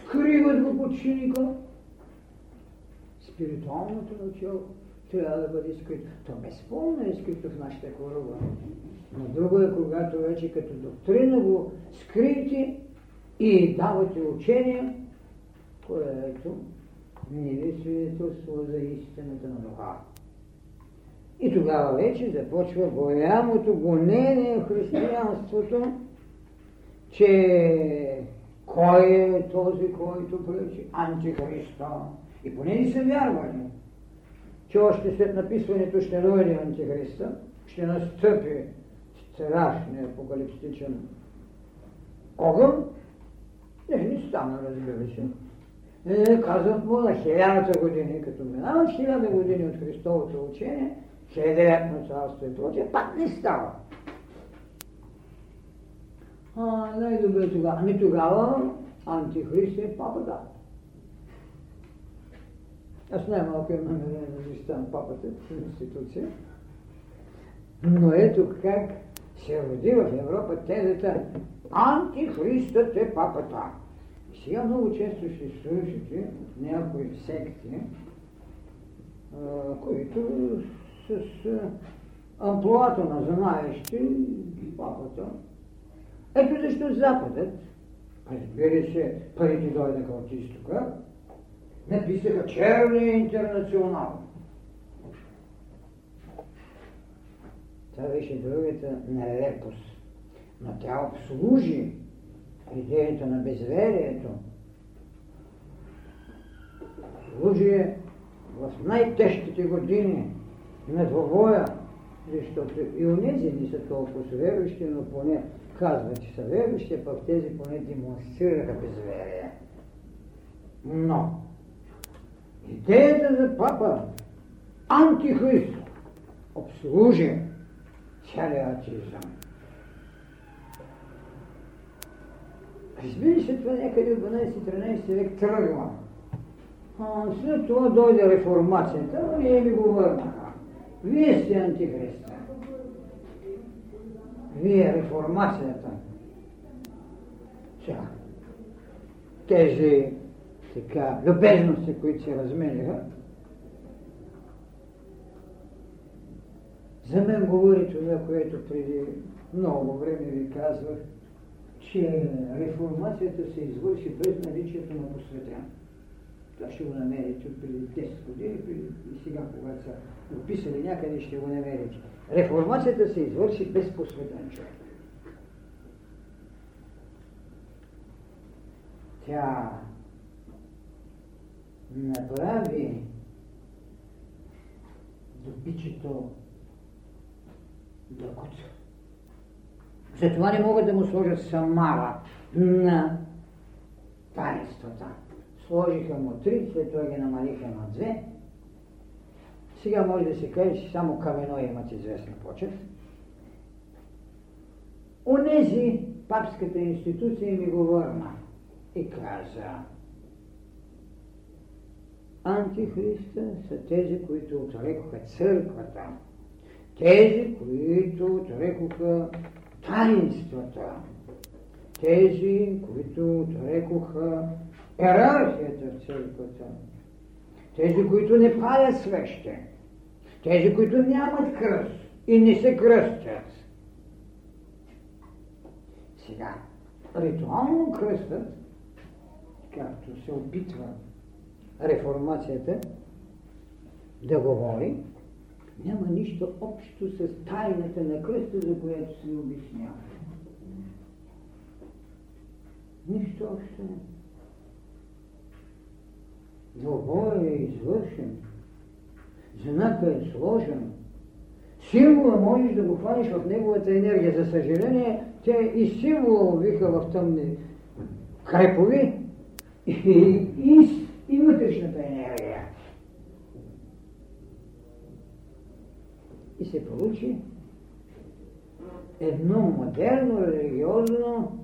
скриват го под шиника, спиритуалното начало трябва да бъде скрито. То безспорно е скрито в нашата кораба. Но друго е, когато вече като доктрина го скрите и давате учение, което не ви свидетелство за истината на духа. И тогава вече започва голямото гонение в християнството, че кой е този, който пречи? Антихриста. И поне не са вярвали, че още след написването ще дойде Антихриста, ще настъпи страшния апокалипстичен огън, не, не стана, разбира се. Е, казват му на хилядата години, като минават хиляда години от Христовото учение, хилядно царство и прочее, пак не става. А, най-добре тогава. Ами тогава антихрист е папата. Аз най-малко имам да защитавам папата в институция. Но ето как се роди в Европа тезата Антихристът е папата. Сега много често ще слушате някои секти, които с амплуата на знаещи папата. Ето защо Западът, разбира се, парите дойдаха от изтока, написаха черния интернационал. Това беше другата нелепост. Но тя обслужи идеята на безверието. Служи в най-тежките години на двобоя, защото и онези не са толкова верующи, но поне казват, че са верующи, пък тези поне демонстрираха безверие. Но идеята за папа антихрист обслужи цялия атеизъм. Разбира се, това някъде от 12-13 век тръгва. След това дойде реформацията, ние ми го върнаха. Вие сте антихриста. Вие реформацията. Сега, тези така, любезности, които се разменяха, за мен говори това, което преди много време ви казвах, че реформацията се извърши без наличието на посветен. Това ще го намерите преди 10 години и сега, когато са описали някъде, ще го намерите. Реформацията се извърши без посветен човек. Тя направи добичето да куца. Затова не могат да му сложат самара на таинствата. Сложиха му три, след това ги намалиха на две. Сега може да се каже, че само камено имат известна почет. Онези папската институция ми го върна и каза Антихриста са тези, които отрекоха църквата, тези, които отрекоха таинствата, тези, които отрекоха ерархията в църквата, тези, които не палят свеще, тези, които нямат кръст и не се кръстят. Сега, ритуално кръстът, както се опитва реформацията да говори, няма нищо общо с тайната на кръста, за която се обяснява. Нищо общо не. Но бой е извършен. Знака е сложен. Символа можеш да го хванеш в неговата енергия. За съжаление, те и символа увиха в тъмни крепови и, и вътрешната енергия. И се получи едно модерно, религиозно,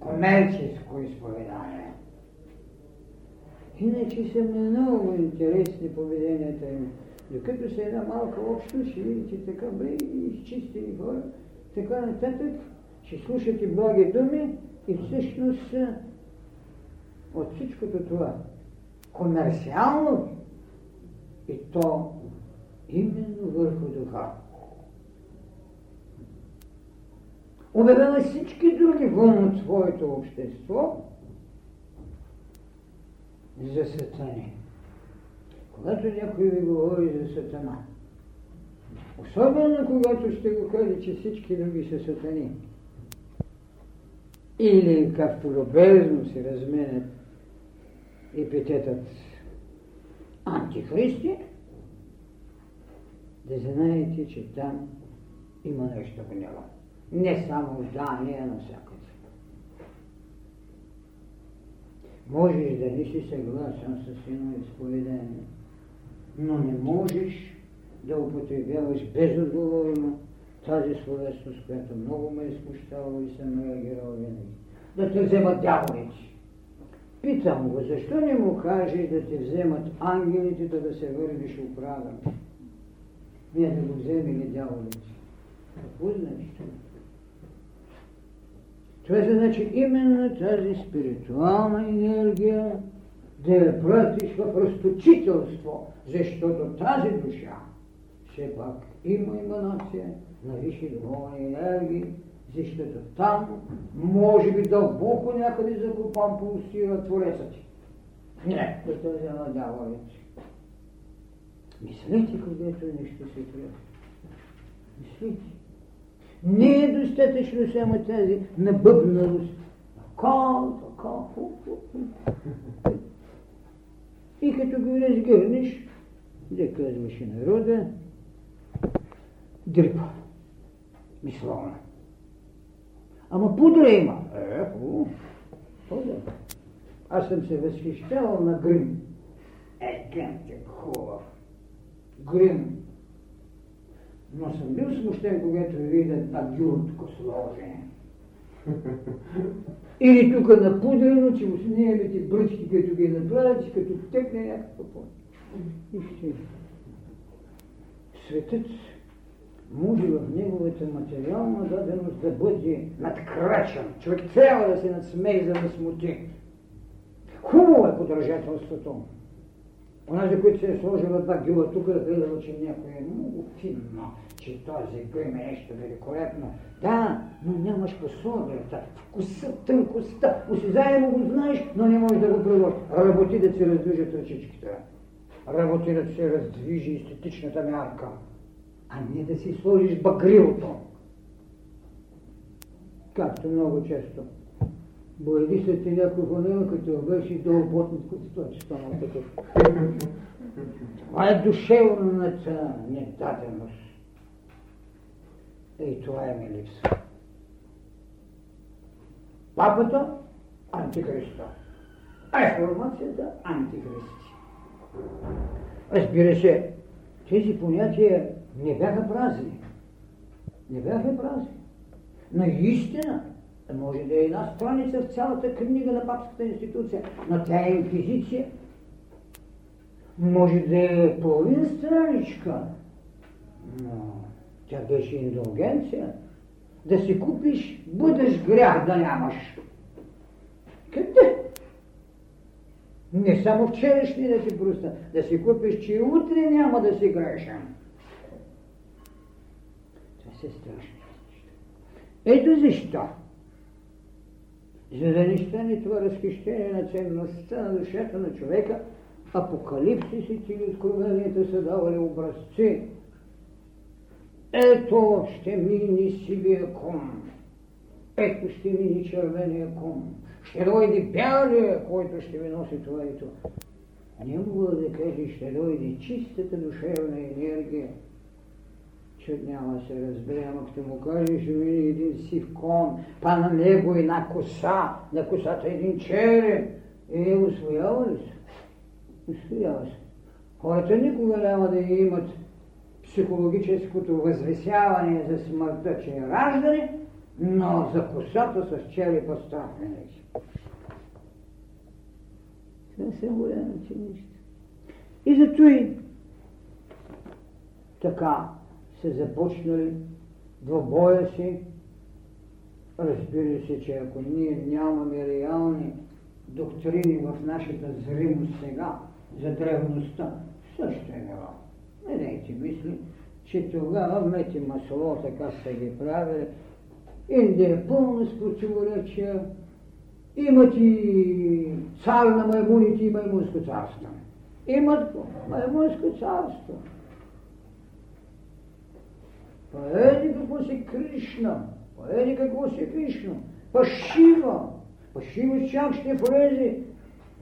комерческо изповедание. Иначе са много интересни поведенията им. Докато са една малка общност, ще видите така бе изчистени хора, така нататък, ще слушате благи думи и всъщност от всичкото това комерциално и то именно върху духа. Обявява всички други вън от своето общество за сатани. Когато някой ви говори за сатана, особено когато ще го каже, че всички други са сатани, или както любезно се разменят епитетът антихристи, да знаете, че там има нещо гнева. Не само в Дания, навсякъде. Можеш да не си съгласен с едно изповедание, но не можеш да употребяваш безотговорно тази словесност, която много ме е смущава и съм реагирал винаги. Да те вземат дяволите. Питам го, защо не му каже да те вземат ангелите, да, да се вървиш оправен? Не да го вземели дяволите. Какво значи това? Това значи именно тази спиритуална енергия да я пратиш в разточителство, защото тази душа все пак има еманация на висши духовни енергии, защото там може би дълбоко някъде закопан пулсира Творецът ти. Не, да се взема дяволите. Мислете, където нещо се трябва. Мислите. Не е достатъчно само тази набъбналост. Така, така, фу, фу, фу. И като го разгърнеш, да казваше народа, дрипа. Мисловна. Ама пудра има. Е, хубаво. Аз съм се възхищавал на Грим. Е, е хубав. Грим но съм бил смущен, когато видя на гюртко сложение. Или тук на пудрено, че му снемете бръчки, като ги направят, че като текне някакво по. Вижте, светът може в неговата материална даденост да бъде надкрачен. Човек трябва да се надсмее, за да смути. Хубаво е подражателството. Онази, който се е сложила два гила тук, да гледала, че някой е много финно, че този грим е нещо великолепно. Да, но нямаш пособията, вкуса, тънкостта, осезаемо го знаеш, но не можеш да го приложиш. Работи да се раздвижат ръчичките. Работи да се раздвижи естетичната мярка, а не да си сложиш багрилото. Както много често. Бояди се ти някой вонел, като беше долу потнико, това че станал такъв. Това е душевната недаденост. И това е ми липса. Папата – антихриста. Реформацията – антихристи. Разбира се, тези понятия не бяха празни. Не бяха празни. Наистина, може да е една страница в цялата книга на папската институция, но тя е инквизиция. Може да е половин страничка, но тя беше индулгенция. да си купиш, бъдеш грях да нямаш. Къде? Не само вчерашни да си бруста, да си купиш, че и утре няма да си грешен. Това се страшно. Ето защо. За да не стане това разхищение на ценността на душата на човека, апокалипсисите или откровенията са давали образци. Ето ще мини сивия кон. Ето ще мини червения кон. Ще дойде бялия, който ще ви носи това и това. Не мога да кажа, ще дойде чистата душевна енергия, че няма се разбере, ама като му кажеш, ще види един сив кон, па на него една коса, на косата един черен. Е, освоява ли се? Освоява се. Хората никога няма да имат психологическото възвесяване за смъртта, че е раждане, но за косата с черепа страх не Съвсем голямо че нищо. И зато и така се започнали двобоя си. Разбира се, че ако ние нямаме реални доктрини в нашата зримост сега за древността, също е било. Не дайте мисли, че тогава мети масло, така са ги правили. Индия е пълна с противоречия. Имат и цар на маймуните и маймунско царство. Имат маймунско царство. Па еди какво си Кришна, па еди какво си Кришна, па Шива, па Шива чак ще влезе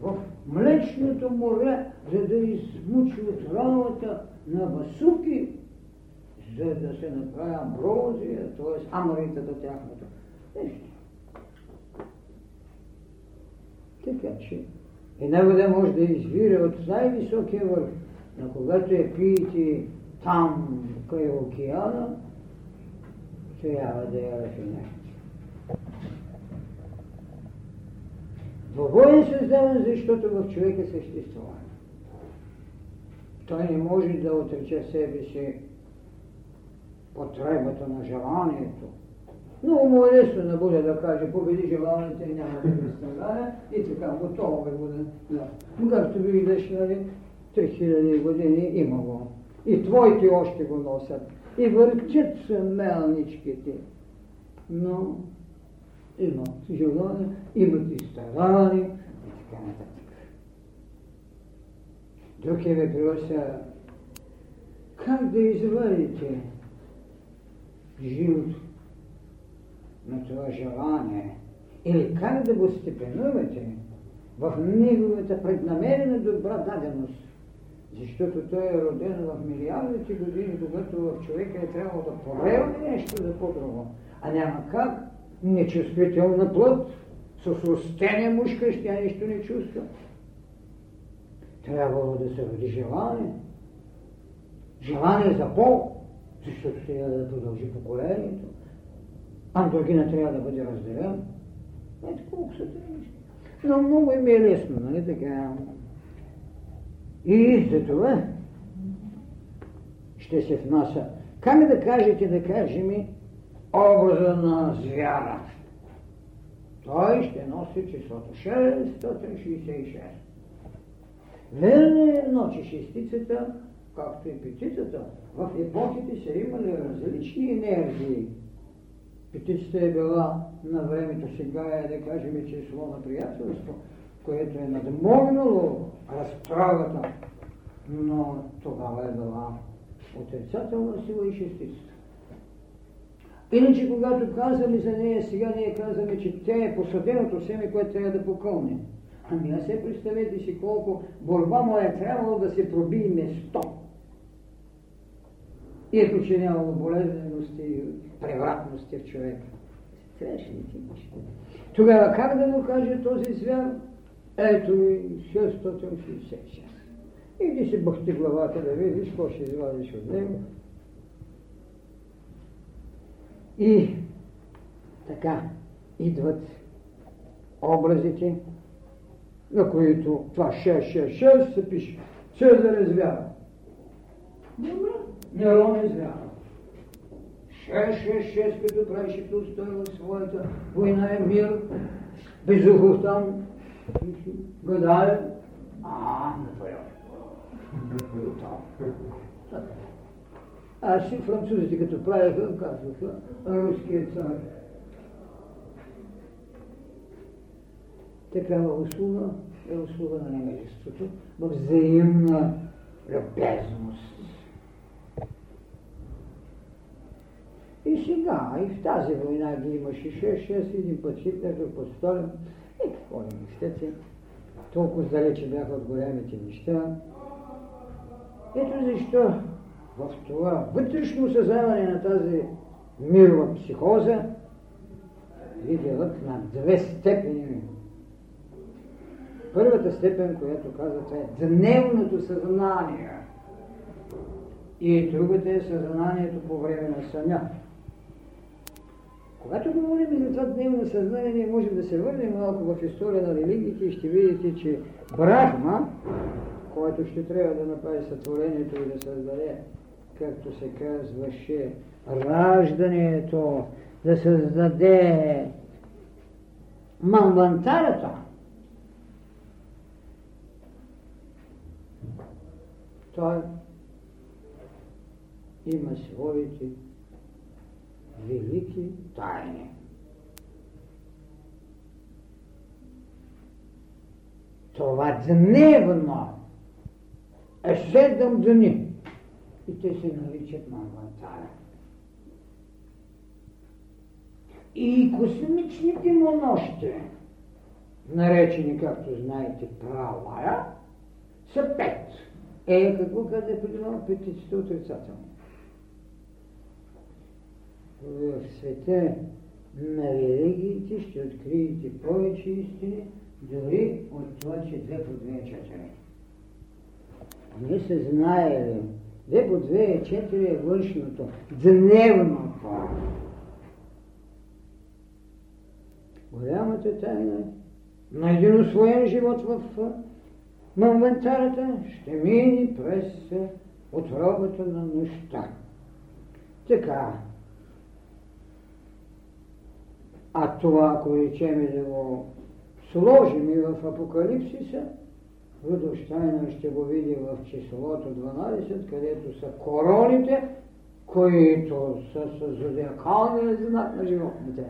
в млечното море, за да измучи от раната на Васуки, за да се направи амброзия, т.е. амаритата тяхната. Нещо. Така че една вода може да извира от най-високия върх, но когато я пиете там, край океана, трябва да я рафинете. Двобой е създаден, защото в човека съществува. Той не може да отрече себе си потребата на желанието. Много му е лесно да буде да каже, победи желанието и няма да го страдая и така, готово бе буде. Да. Но както виждаш, нали, 3000 години има го. И твоите още го носят. И върчат са мелничките. Но имат желание, имат и старание и така нататък. Друг е въпрос как да извадите живот на това желание или как да го степенувате в неговата преднамерена добра даденост. Защото той е роден в милиардите години, когато в човека е трябвало да повелне нещо за по-друго. А няма как нечувствителна плът, с растение мушка, ще тя нищо не чувства. Трябвало да се роди желание. Желание за пол, защото трябва да продължи поколението. Андрогина трябва да бъде разделен. Ето колко са тези Но много им е лесно, нали така? И за това ще се внася. Как да кажете, да кажем, образа на звяра? Той ще носи числото 666. Верно е едно, че шестицата, както и петицата, в епохите са имали различни енергии. Петицата е била на времето сега е, да кажем, число на приятелство, което е надмогнало разправата, но тогава е била отрицателна сила и шестицата. Иначе, когато казваме за нея, сега ние казваме, че тя е посаденото семе, което трябва да покълне. Ами а се представете си колко борба му е трябвало да се проби место. И ако че нямало болезнености превратности в човека. Трябваше ли ти? Тогава как да му каже този звяр? Ето ми 666. Иди си бъхти главата да видиш, какво ще извадиш от него. И така идват образите, на които това 666 се пише. Цезар е звяра. Нерон е звяра. 6-6-6, като правеше Толстой в своята война е мир, Безухов там, гадае, а, Наполеон. А си французите като правиха, казваха, руският цар. Такава услуга е услуга на немежеството в взаимна любезност. И сега, и в тази война ги имаше 6-6, един път Хитлер, Сталин. И какво не мислете? Толкова далече бяха от големите неща. Ето защо в това вътрешно осъзнаване на тази мирова психоза ви на две степени. Първата степен, която казвате, е дневното съзнание. И другата е съзнанието по време на съня. Когато говорим за това дневно съзнание, ние можем да се върнем малко в история на религиите и ще видите, че Брахма, който ще трябва да направи сътворението и да създаде, както се казваше, раждането, да създаде мамвантарата, той има своите велики тайни. Това дневно е седем дни и те се наричат Мамвантара. И космичните му нощи, наречени, както знаете, правая, са пет. Е, какво каза е преди малко петиците отрицателно? В света на религиите ще откриете повече истини, дори от това, че две по две е четири. Ние се знаели, две по две е четири е външното, дневното. Голямата тайна на един освоен живот в Мамвантарата ще мини през отробата на нощта. Така, а това, ако речеме да го сложим и в Апокалипсиса, Рудолштайнер ще го види в числото 12, където са короните, които са с зодиакалния знак на животните.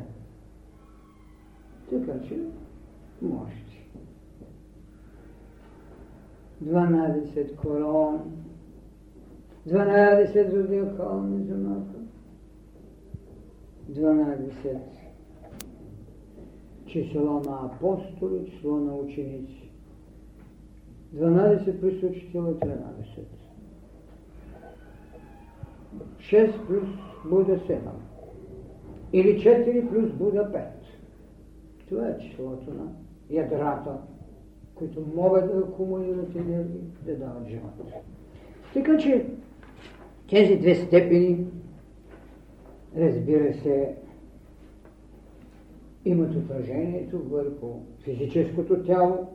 Така че, можете. 12 корон, 12 зодиакални знака, 12 число на апостоли, число на ученици. 12 плюс учителя 13. 6 плюс Буда 7. Или 4 плюс Буда 5. Това е числото на ядрата, които могат да акумулират енергия, да дават живот. Така че тези две степени, разбира се, имат отражението върху физическото тяло,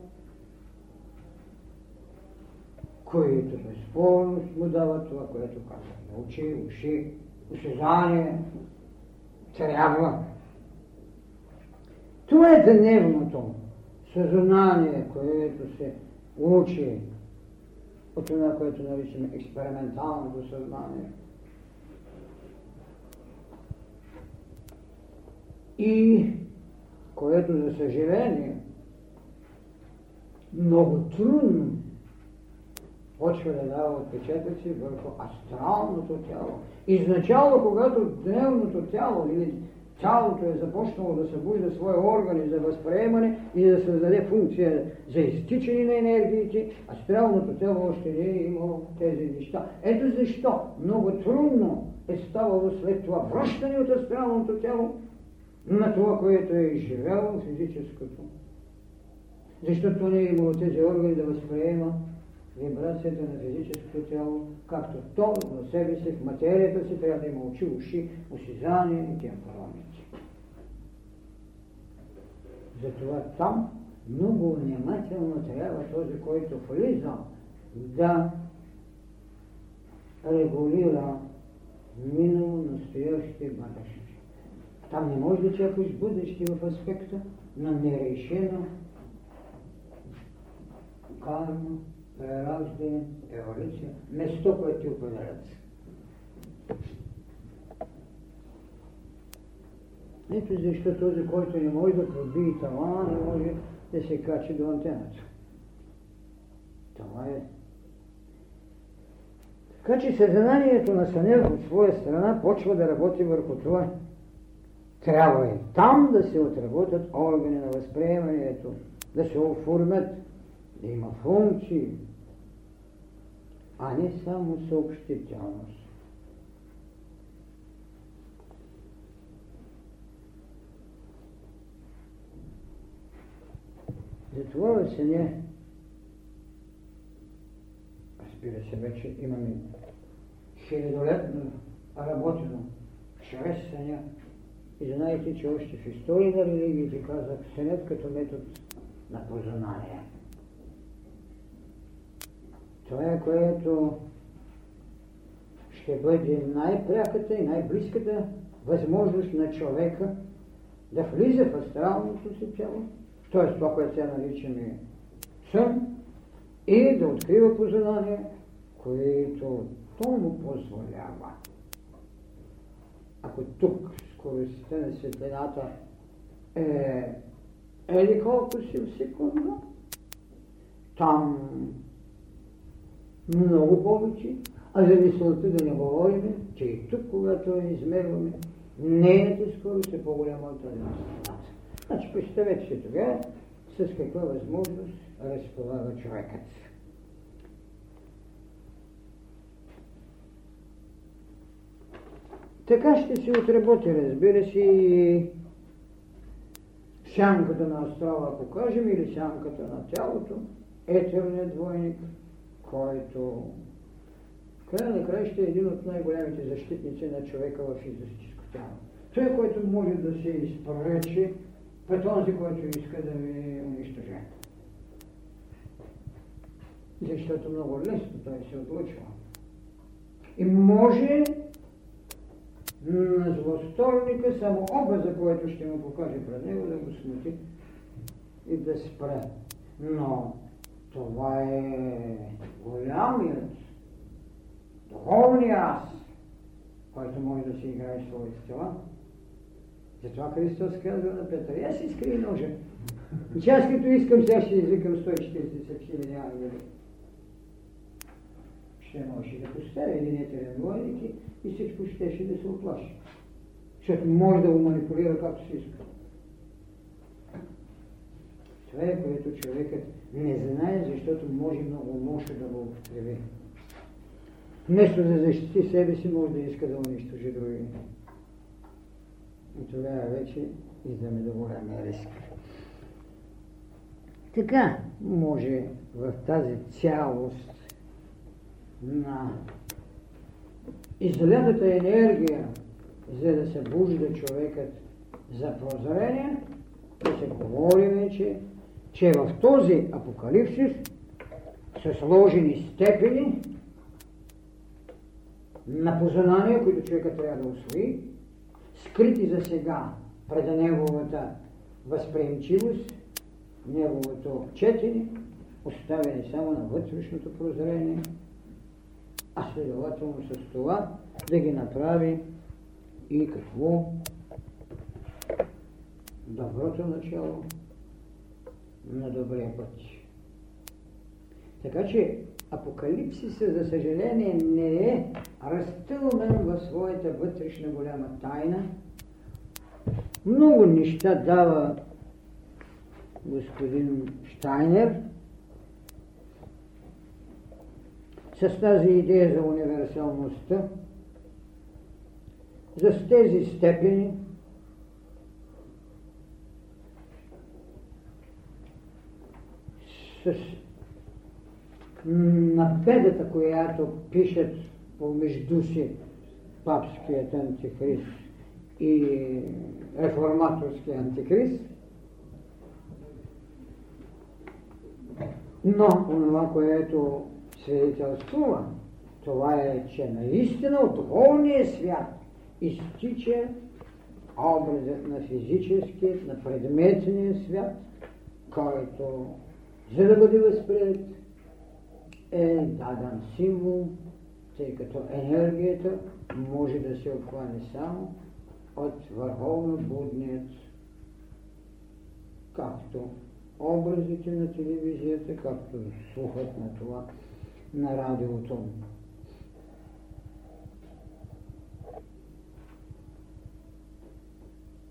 които безспорно му дават това, което казва. Очи, уши, осезание, трябва. Това е дневното съзнание, което се учи от това, което наричаме експерименталното съзнание. И което за съжаление много трудно почва да дава отпечатъци върху астралното тяло. Изначално, когато дневното тяло или тялото е започнало да събужда свои органи за възприемане и да създаде функция за изтичане на енергиите, астралното тяло още не е имало тези неща. Ето защо много трудно е ставало след това връщане от астралното тяло на това, което е изживяло физическото. Защото не е имало тези органи да възприема вибрацията на физическото тяло, както то на себе си, в материята си, трябва да има очи, уши, осезание и тия параметри. Затова там много внимателно трябва този, който влиза, да регулира минало, настоящето и бъдеще. Там не може да чакаш бъдеще в аспекта на нерешено карма, прераждане, еволюция, место, което ти определят. Ето защо този, който не може да пробие това, не може да се качи до антената. Това е. Така че съзнанието на съня от своя страна почва да работи върху това. Трябва е там да се отработят органи на възприемането, да се оформят, да има функции, а не само съобщителност. Затова в съня, разбира се, вече имаме хилядолетно работено чрез съня. И знаете, че още в история на религиите казах сънят като метод на познание. Това е което ще бъде най-пряката и най-близката възможност на човека да влиза в астралното си тяло, т.е. това, което сега наричаме сън, и да открива познание, което то му позволява. Ако тук скоростта на светлината е еди колко си в секунда, там много повече, а за мисълта да не говорим, че и тук, когато я измерваме, нейната скорост е по-голяма от тази на Значи представете си тогава с каква възможност разполага човекът. Така ще се отработи, разбира се, сянката на астрала, ако кажем, или сянката на тялото, етерният двойник, който в края на краища е един от най-голямите защитници на човека в физическо тяло. Той, който може да се изпречи пред този, който иска да ви унищожи. Защото много лесно той се отлучва. И може на злосторника само образа, който ще му покаже пред него, да го смути и да спре. Но това е голямият, духовният аз, който може да си играе своите тела. Затова Христос казва на Петър, я си скри ножа. че аз като искам, сега ще извикам 140 хиляди ангели. Ще може да поставя един етерен войник и всичко ще да се оплаши. Защото може да го манипулира както си иска. Това е което човекът не знае, защото може много лошо да го употреби. Вместо да защити себе си, може да иска да унищожи други. И тогава вече идваме до големия риск. Така може в тази цялост на. Излетата енергия, за да се бужда човекът за прозрение, да се говори вече, че в този апокалипсис са сложени степени на познание, които човека трябва да освои, скрити за сега пред неговата възприемчивост, неговото четене, оставени само на вътрешното прозрение, следователно с това да ги направи и какво? Доброто начало на добрия път. Така че Апокалипсиса, за съжаление, не е разтълмен в своята вътрешна голяма тайна. Много неща дава господин Штайнер с тази идея за универсалността, за тези степени, с набедата, която пишат помежду си папският антихрист и реформаторския антихрист, но това, което свидетелствува, това е, че наистина от духовния свят изтича образът на физическия, на предметния свят, който, за да бъде възприят, е даден символ, тъй като енергията може да се обхване само от върховно будният, както образите на телевизията, както слухът на това на радиото.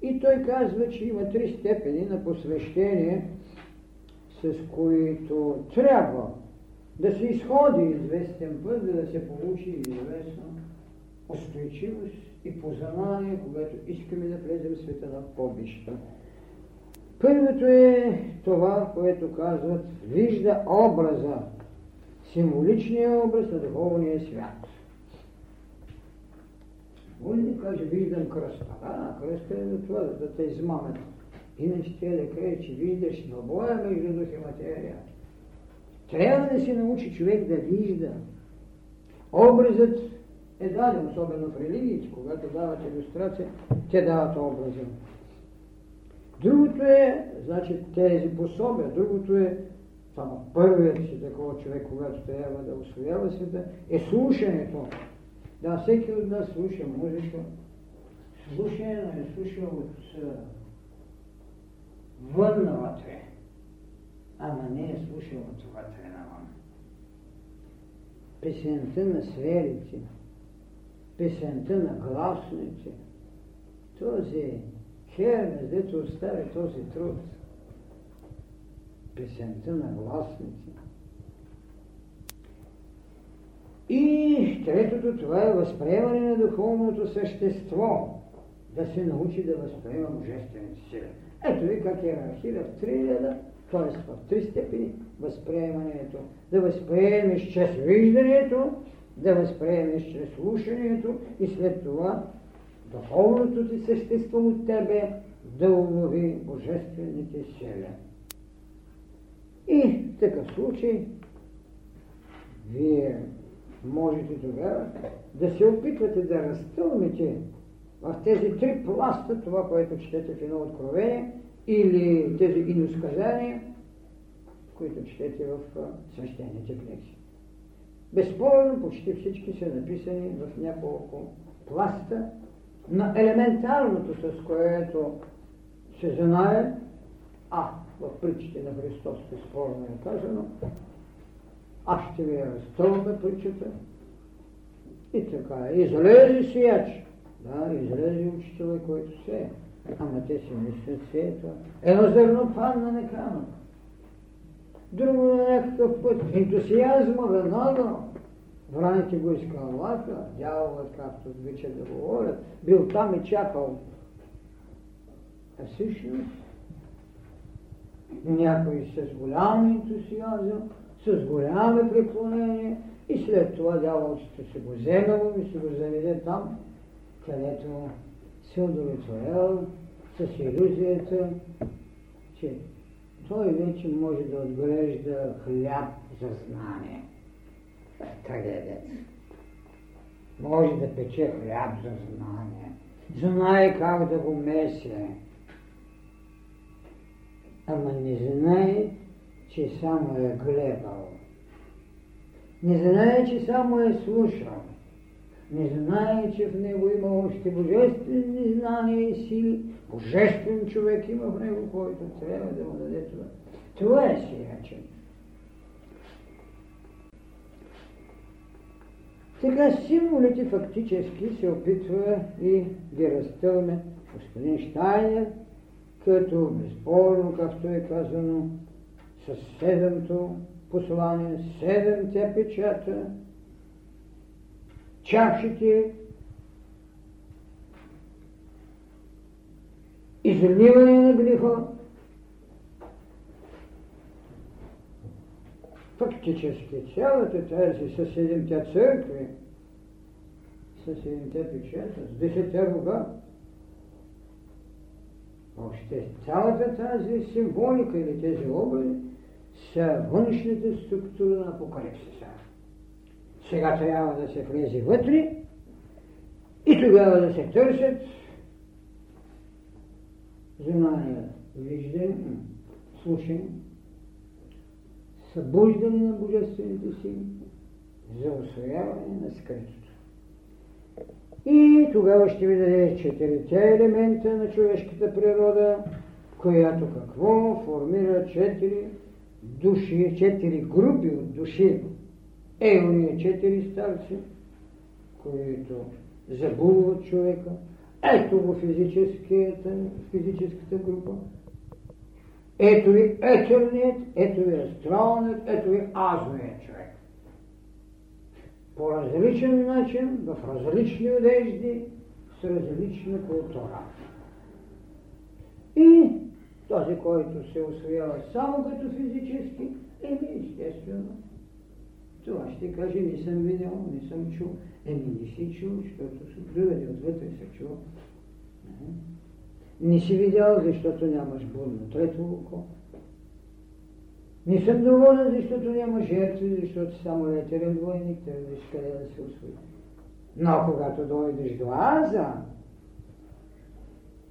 И той казва, че има три степени на посвещение, с които трябва да се изходи известен път, за да се получи известна устойчивост и познание, когато искаме да влезем в света на побища. Първото е това, което казват, вижда образа, символичния образ на духовния свят. Он не каже, виждам кръста. А, кръста е за това, да те измамят. Иначе те да каже, че виждаш двобоя между дух и материя. Трябва да се научи човек да вижда. Образът е даден, особено в религиите, когато дават иллюстрация, те дават образа. Другото е, значи, тези пособия, другото е, само първият си такова човек, когато трябва да освоява света, е слушането. Да, всеки от нас слуша музика, слушане, но е слуша от вън навътре, ама не е слушал от вътре навън. Песента на сферите, песента на гласните, този Хермес, дето остави този труд, песента на гласните. И третото, това е възприемане на духовното същество, да се научи да възприема божествените сили. Ето ви как иерархия в три реда, т.е. в три степени възприемането. Да възприемеш чрез виждането, да възприемеш чрез слушането и след това духовното ти същество от тебе да улови божествените сили. И в такъв случай вие можете тогава да се опитвате да разтълмите в тези три пласта това, което четете в едно откровение или тези иносказания, които четете в свещените книги. Безспорно, почти всички са написани в няколко пласта на елементарното, с което се знае, а в притчите на Христос безспорно е казано, аз ще ви разтълна притчата и така. Излезе сияч. Да, излезе учителя, който се Ама те си мислят сеето. Едно зърно падна на камък. Друго на някакъв път. Ентусиазма веднага Враните го изкълваха, дяволът, както обича да говорят, бил там и чакал. А всъщност някой с голям ентусиазъм, с голямо преклонение и след това дявол ще се го вземало и ще го заведе там, където се удовлетворял с иллюзията, че той вече може да отглежда хляб за знание трагедията. Може да пече хляб за знание. Знае как да го месе. Ама не знае, че само е гледал. Не знае, че само е слушал. Не знае, че в него има още божествени знания и сили. Божествен човек има в него, който трябва да му даде това. Това е сиячен. Сега символите фактически се опитва и ги разтълме господин Штайнер, като безспорно, както е казано, с седемто послание, седемте печата, чашите, изливане на греха, фактически цялата тази със седемте църкви, със седемте печата, с десетте рога, още цялата тази символика или тези образи са външната структура на апокалипсиса. Сега трябва да се влезе вътре И тогава да се търсят знания, виждане, слушане, събуждане на божествените сили за освояване на скритото. И тогава ще ви даде четирите елемента на човешката природа, която какво формира четири души, четири групи от души. Е, уния четири старци, които забулват човека. Ето го физическата, група. Ето ви етерният, ето ви астралният, ето ви азовият човек. По различен начин, в различни одежди, с различна култура. И този, който се освоява само като физически, еми естествено. Това ще каже, не съм видял, не съм чул. Еми не си чул, защото се приведе отвътре се чул. Не си видял, защото нямаш будно трето око. Не съм доволен, защото няма жертви, защото само етерен двойник, трябва къде да се освои. Но когато дойдеш до Аза,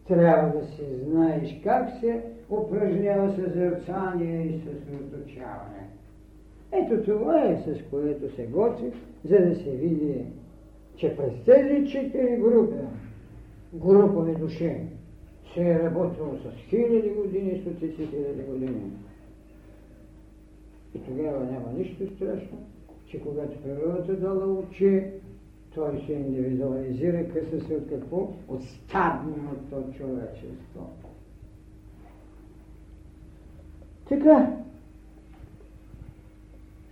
трябва да си знаеш как се упражнява съзерцание и съсредоточаване. Ето това е с което се готви, за да се види, че през тези четири групи, групови души, се е работило с хиляди години, стотици хиляди години. И тогава няма нищо страшно, че когато природата дала очи, той се индивидуализира, къса се от какво? От стадното човечество. Така,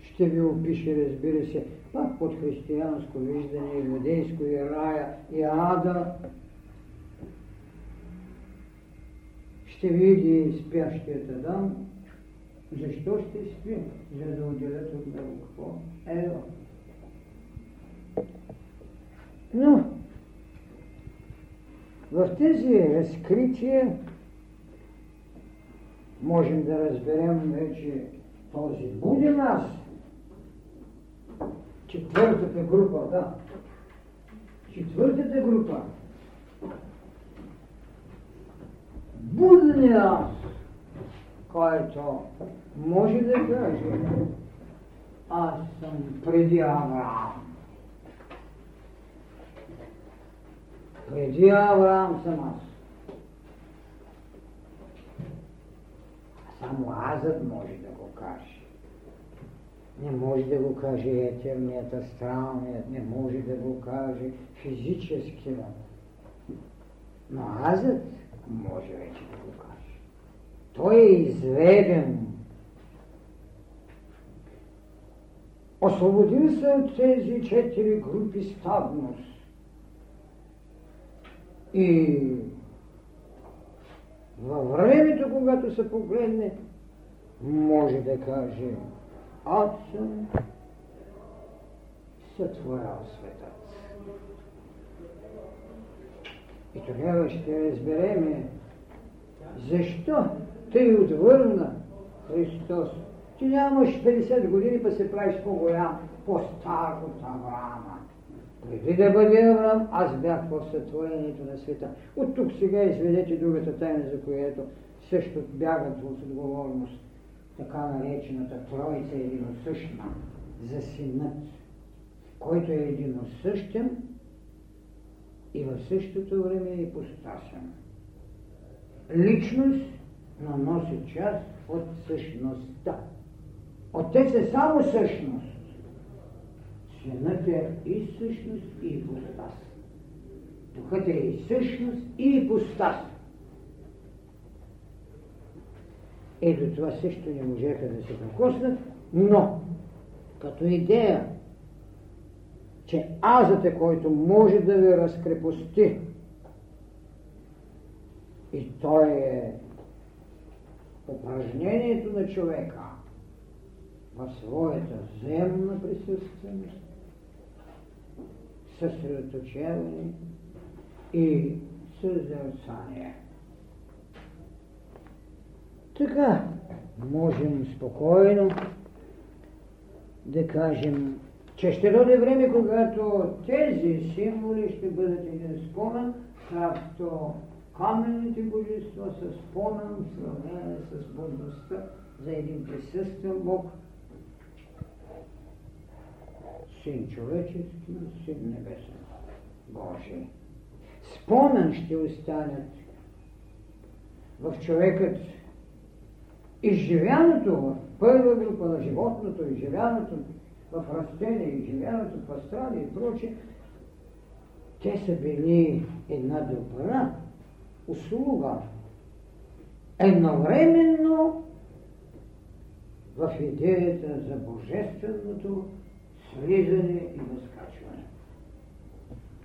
ще ви опише, разбира се, пак под християнско виждане, и юдейско, и рая, и ада. Ще види спящият Адам. Защо ще спи? За да отделят от него какво? Ева. Но в тези разкрития можем да разберем вече този буден аз, четвъртата група, да, четвъртата група, буден аз, който може да каже, аз съм преди Авраам. Преди Авраам съм аз. Само азът може да го каже. Не може да го каже етерният, астралният, не може да го каже физически. Но азът може вече да го каже. Той е изведен. Освободил се от тези четири групи стадност и във времето, когато се погледне, може да каже, аз съм сътворял светът. И тогава ще разбереме защо тъй отвърна Христос. Ти нямаш 50 години, па се правиш по-голям, по-стар от Авраама. Преди да бъде Авраам, аз бях в сътворението на света. От тук сега изведете другата тайна, за която също бягат от отговорност, така наречената Троица единосъщна, за синът, който е единосъщен и в същото време е постасен. Личност, но носи част от същността. Отец е само същност. Синът е и същност, и ипостас. Духът е и същност, и ипостас. Ето това също не можеха да се докоснат, но като идея, че азът е който може да ви разкрепости и той е упражнението на човека в своята земна присъственост, съсредоточаване и съзерцание. Така, можем спокойно да кажем че ще дойде време, когато тези символи ще бъдат един спомен, както каменните божества спомен в сравнение с Богността за един присъствен Бог, Син човечески, Син небесен, Божий. Спомен ще останат в човекът изживяното в първа група на животното, изживяното в растение, изживяното в астрали и прочее, те са били една добра услуга. Едновременно в идеята за божественото слизане и възкачване.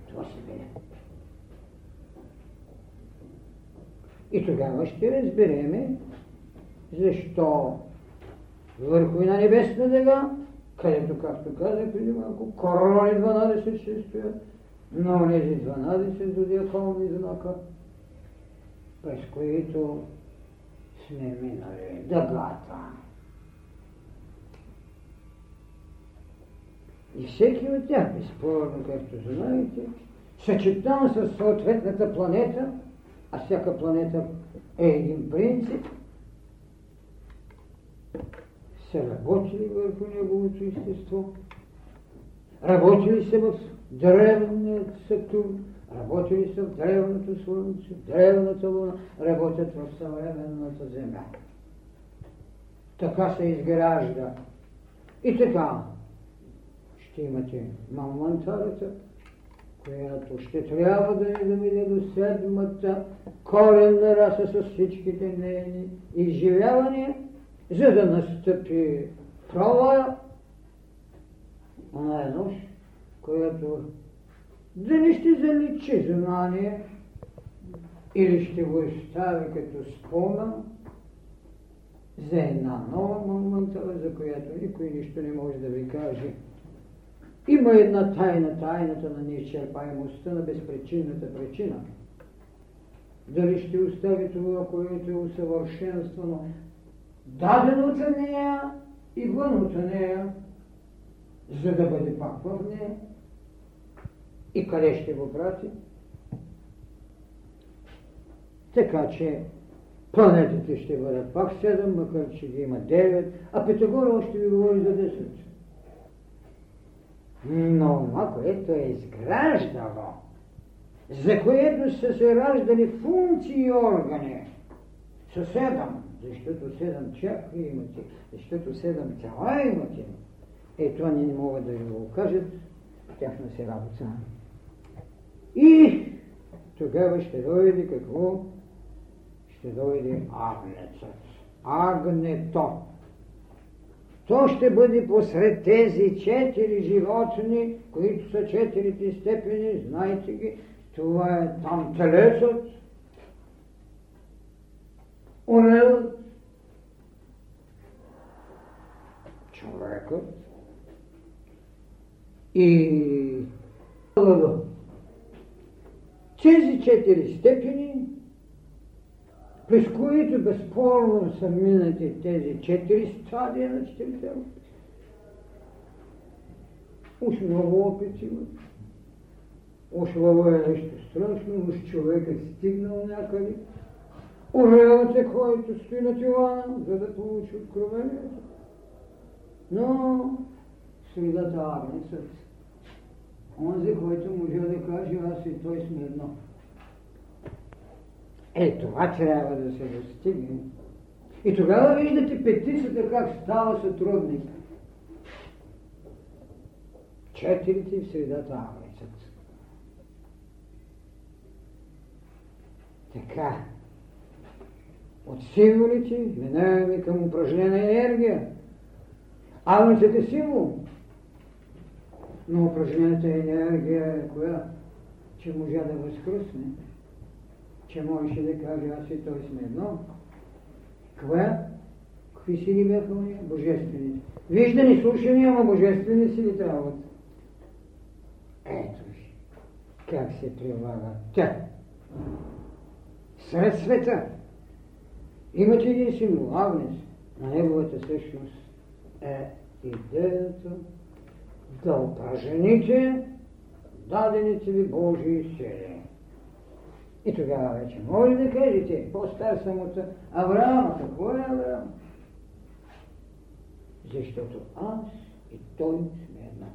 Това са били. И тогава ще разбереме защо върху на небесна дега, където, както казах преди малко, корони 12 ще стоят, но тези 12 зодиакални знака, през които сме минали дъгата. И всеки от тях, безспорно, както знаете, съчетан с съответната планета, а всяка планета е един принцип, са работили върху неговото естество, работили са в древния Сатурн, работили са в древното Слънце, в древната Луна, работят в съвременната Земя. Така се изгражда. И така, ще имате мамантарата, която ще трябва да ни доведе до седмата коренна раса с всичките нейни изживявания, за да настъпи права она е нощ, която дали ще заличи знание или ще го остави като спомен за една нова момента, за която никой нищо не може да ви каже. Има една тайна, тайната на неизчерпаемостта на безпричинната причина. Дали ще остави това, което е усъвършенствано, дадено за нея и вън от нея, за да бъде пак в нея. И къде ще го прати? Така че планетите ще бъдат пак 7, макар че ги има 9, а Питагор още ви говори за 10. Но това, което е изграждало, за което са се раждали функции и органи, са седем, защото седем чакри имате, защото седем тела имате. Е, това не могат да ви го кажат, тяхна си работа. И тогава ще дойде какво? Ще дойде агнецът. Агнето. То ще бъде посред тези четири животни, които са четирите степени, знаете ги, това е там телецът, орелът, човекът и лъвът. Тези четири степени, през които безспорно са минати тези четири стадия на четирите опити. Уж много опити имат. Уж лъва е нещо страшно, уж човек е стигнал някъде. Орелът е, който стои на тилана, за да получи откровението. Но средата агнецът онзи, който може да каже, аз и той сме едно. Е, това трябва да се достигне. И тогава виждате петицата как става сътрудник. Четирите в средата агнецът. Така. От символите минаваме към упражнена енергия. Агнецът е символ но упражнената енергия е коя? Че можа да възкръсне, че можеше да каже аз и той сме едно. Коя? Какви сили бяха уния? Божествените. Виждани, слушани, ама божествени сили трябват. Ето как се прилага тя. Сред света имате един символ, Агнес, на неговата същност е идеята да упражните дадените ви Божии сили. И тогава вече може да кажете, по-стар съм от Авраама. Какво е Авраам? Защото аз и той сме една.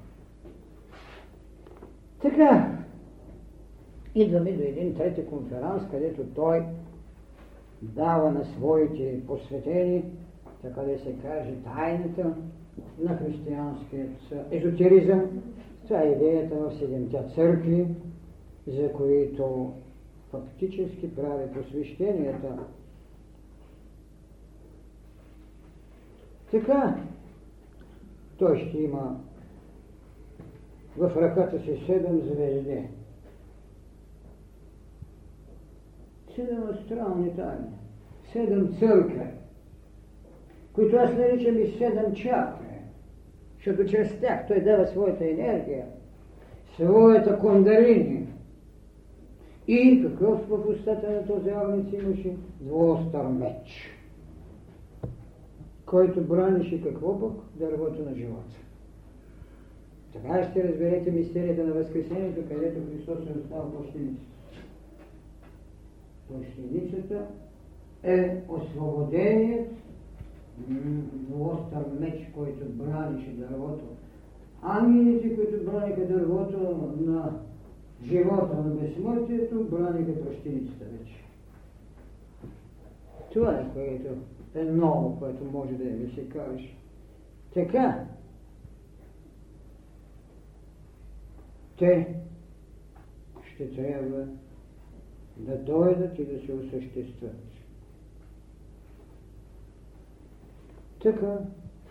Така, идваме до един трети конферанс, където той дава на своите посветени, така да се каже, тайната на християнският езотеризъм. Това е идеята в седемте църкви, за които фактически прави посвещенията. Така, той ще има в ръката си седем звезди. Седем астрални тайни. Седем църкви, които аз наричам и седем чакри, защото чрез тях той дава своята енергия, своята кондарини. И какъв в устата на този агнец имаше? Двуостър меч, който бранише какво пък? Дървото на живота. Така ще разберете мистерията на Възкресението, където Христос е оставил плащеницата. Плащеницата е освободеният двуостър меч, който бранише дървото. Ангелите, които браниха дървото на живота на безсмъртието, браниха плащеницата вече. Това е, което е ново, което може да ви се каже. Така, те ще трябва да дойдат и да се осъществят. Така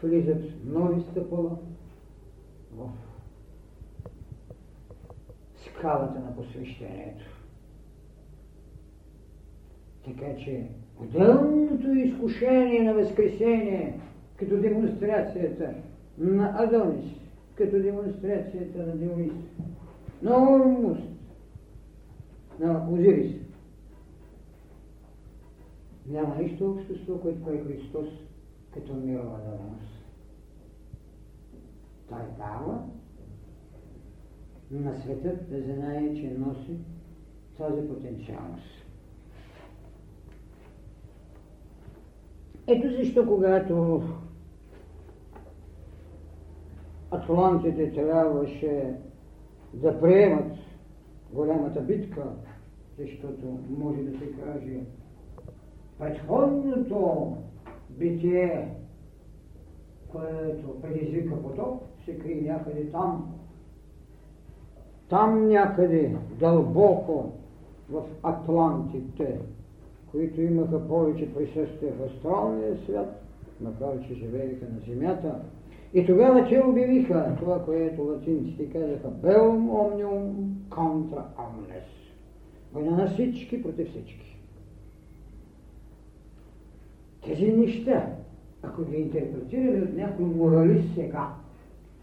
влизат нови стъпала в скалата на посвещението. Така че отделното изкушение на възкресение, като демонстрацията на Адонис, като демонстрацията на Дионис, на Ормус, на Озирис. Няма нищо общо с това, което прави Христос като мирова даденост. Той дава на светът да знае, че носи тази потенциалност. Ето защо, когато атлантите трябваше да приемат голямата битка, защото може да се каже предходното битие, което предизвика потоп, се крие някъде там. Там някъде, дълбоко в Атлантите, които имаха повече присъствие в астралния свят, макар че живееха на Земята, и тогава те обявиха това, което латинците казаха Белум omnium contra omnes. Война на всички против всички. Тези неща, ако ги интерпретираме от някой моралист сега,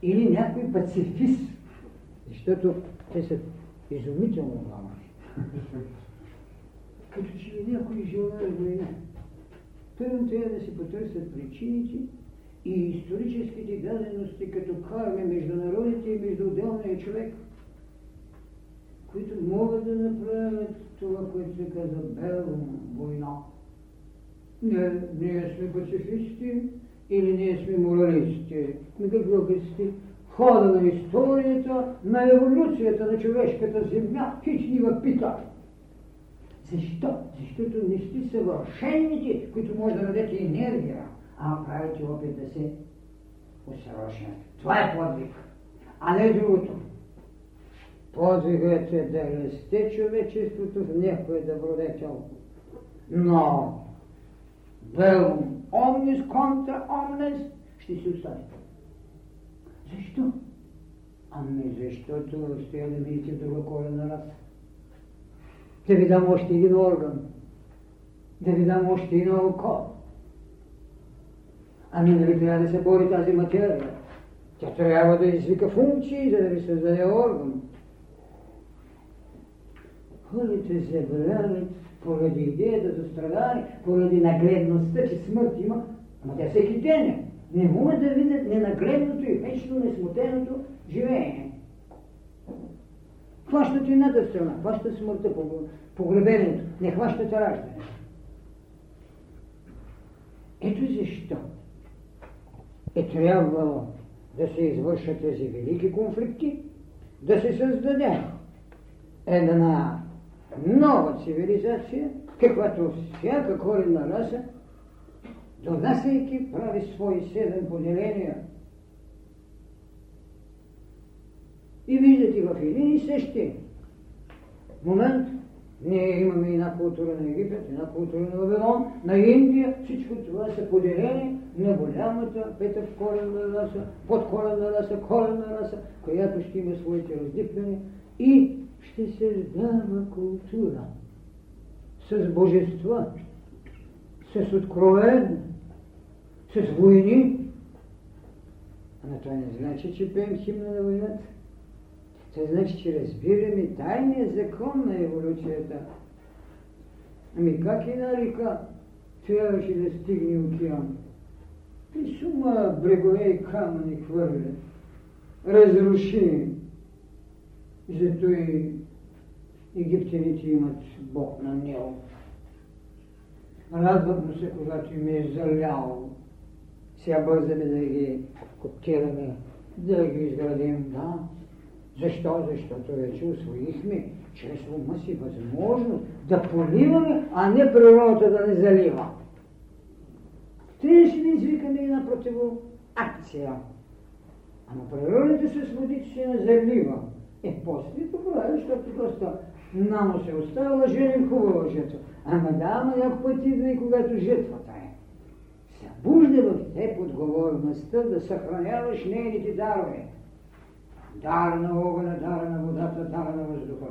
или някой пацифист, защото те са изумително малки. Като че някой желая война. Първо трябва да си потърсят причините и историческите дадености като карме между народите и между отделния човек, които могат да направят това, което се казва белом война. Не, ние сме пацифисти или ние сме моралисти. На какво сте? Хода на историята, на еволюцията на човешката земя, хич ни пита. Защо? Защото не сте съвършените, които може да дадете енергия а правите опит да се усъвършенстват. Това е подвиг, а не другото. Подвигът е да расте човечеството в някой добродетел. Но белум омнис контра омнес ще си остави. Защо? Ами защото стоя да видите друга колена раса. Да ви дам още един орган. Да ви дам още едно око. Ами нали трябва да се бори тази материя? Тя трябва да извика функции, за да ви създаде орган. Хората забравят поради идеята за страдане, поради нагледността, че смърт има, ама тя всеки ден е. Не могат да видят ненагледното и вечно несмутеното живее. Хващат едната страна, хващат смъртта, погребението, не хващат раждането. Ето защо е трябвало да се извършат тези велики конфликти, да се създаде една нова цивилизация, каквато всяка коренна раса, донасяйки, прави свои седем поделения. И виждате в един и същи момент ние имаме една култура на Египет, една култура на Вавилон, на Индия. Всичко това са поделени на голямата пета коренна раса, подкоренна раса, коренна раса, която ще има своите раздипляния и ще се дава култура с божества, с откровен, с войни. Ама това не значи, че пеем химна на войната. Това значи, че разбираме тайния закон на еволюцията. Ами как една река трябваше да стигне океан? И сума брегове и камъни хвърля. Разруши. Зато и египтяните имат Бог на Нил. Радват му се, когато им е залял. Сега бързаме да ги коптираме, да ги изградим, да. Защо? Защото вече освоихме чрез ума си възможност да поливаме, а не природата да не залива. Трябваше да извикаме една противоакция. Ама природата с водите се не залива. Е, после това, защото просто намо се оставила, женим хубава жетва. Ама да, ама някой път идва и когато жетвата е. Събужда в теб отговорността да съхраняваш нейните дарове. Дар на огъня, дар на водата, дар на въздуха.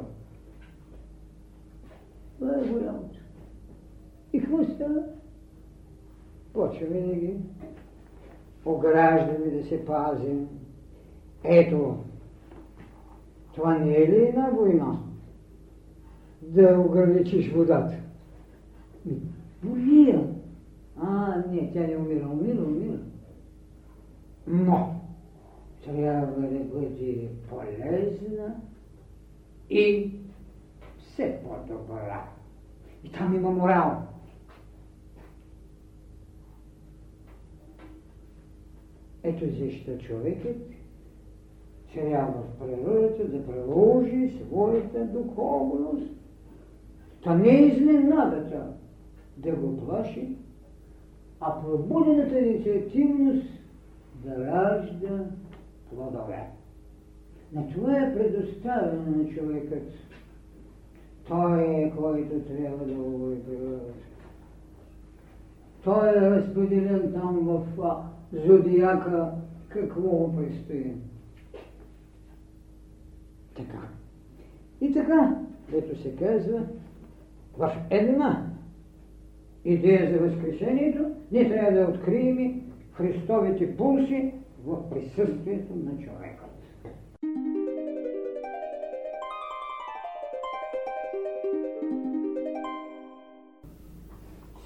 Това е голямото. И какво става? Почваме да ги ограждаме, да се пазим. Ето, това не е ли една война? Да ограничиш водата. Умира. А, не, тя не умира, умира, умира. Но, трябва да бъде полезна и все по-добра. И там има морал. Ето защо човекът трябва в природата да приложи своята духовност. Та не е изненадата да го плаши, а пробудената инициативност да ражда плодове. На това е предоставено на човекът. Той е, който трябва да го природата. Той е разпределен там в зодиака какво му предстои. Така. И така, ето се казва, в една идея за възкрешението, ние трябва да открием Христовите пулси в присъствието на човека.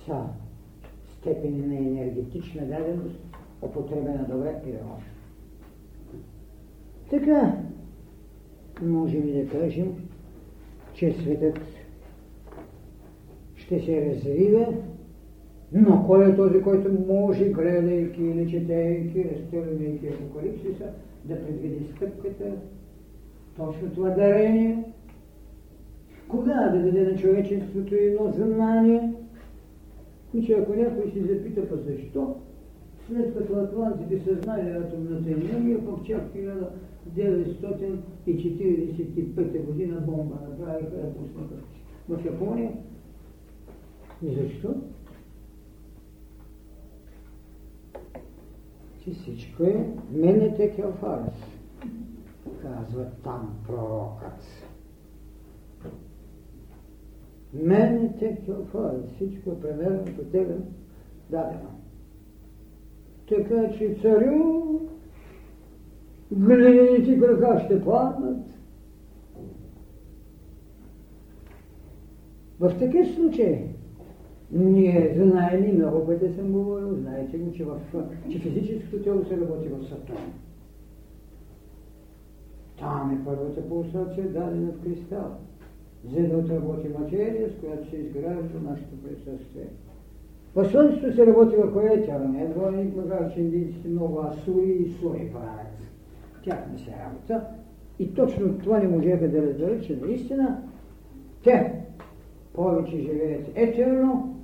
Са степени на енергетична даденост, употребена добре или лошо. Така, можем и да кажем, че светът ще се развива, но кой е този, който може, гледайки или четейки, разтървайки апокалипсиса, да предвиди стъпката, точно това дарение, кога да даде на човечеството едно знание, че ако някой си запита па защо, след като атлантите съзнали атомната енергия, пък чак 1945 година бомба направиха я пуснаха в Япония. И защо? Че всичко е менете келфарс, казва там пророкът. Менете келфарс, всичко е примерно по тебе дадено. Така че царю глините крака ще паднат. В такъв случай ние знаем и много пъти съм говорил, знаете го, че, в, че физическото тяло се работи в Сатурн. Там е първата пулсация, дадена в кристал, за да отработи материя, с която се изгражда нашето присъствие. В Слънцето се работи върху етера, не е макар че индийците много асури и сури правят. Тях не се работа. И точно това не можеха да разберат, че наистина те повече живеят етерно,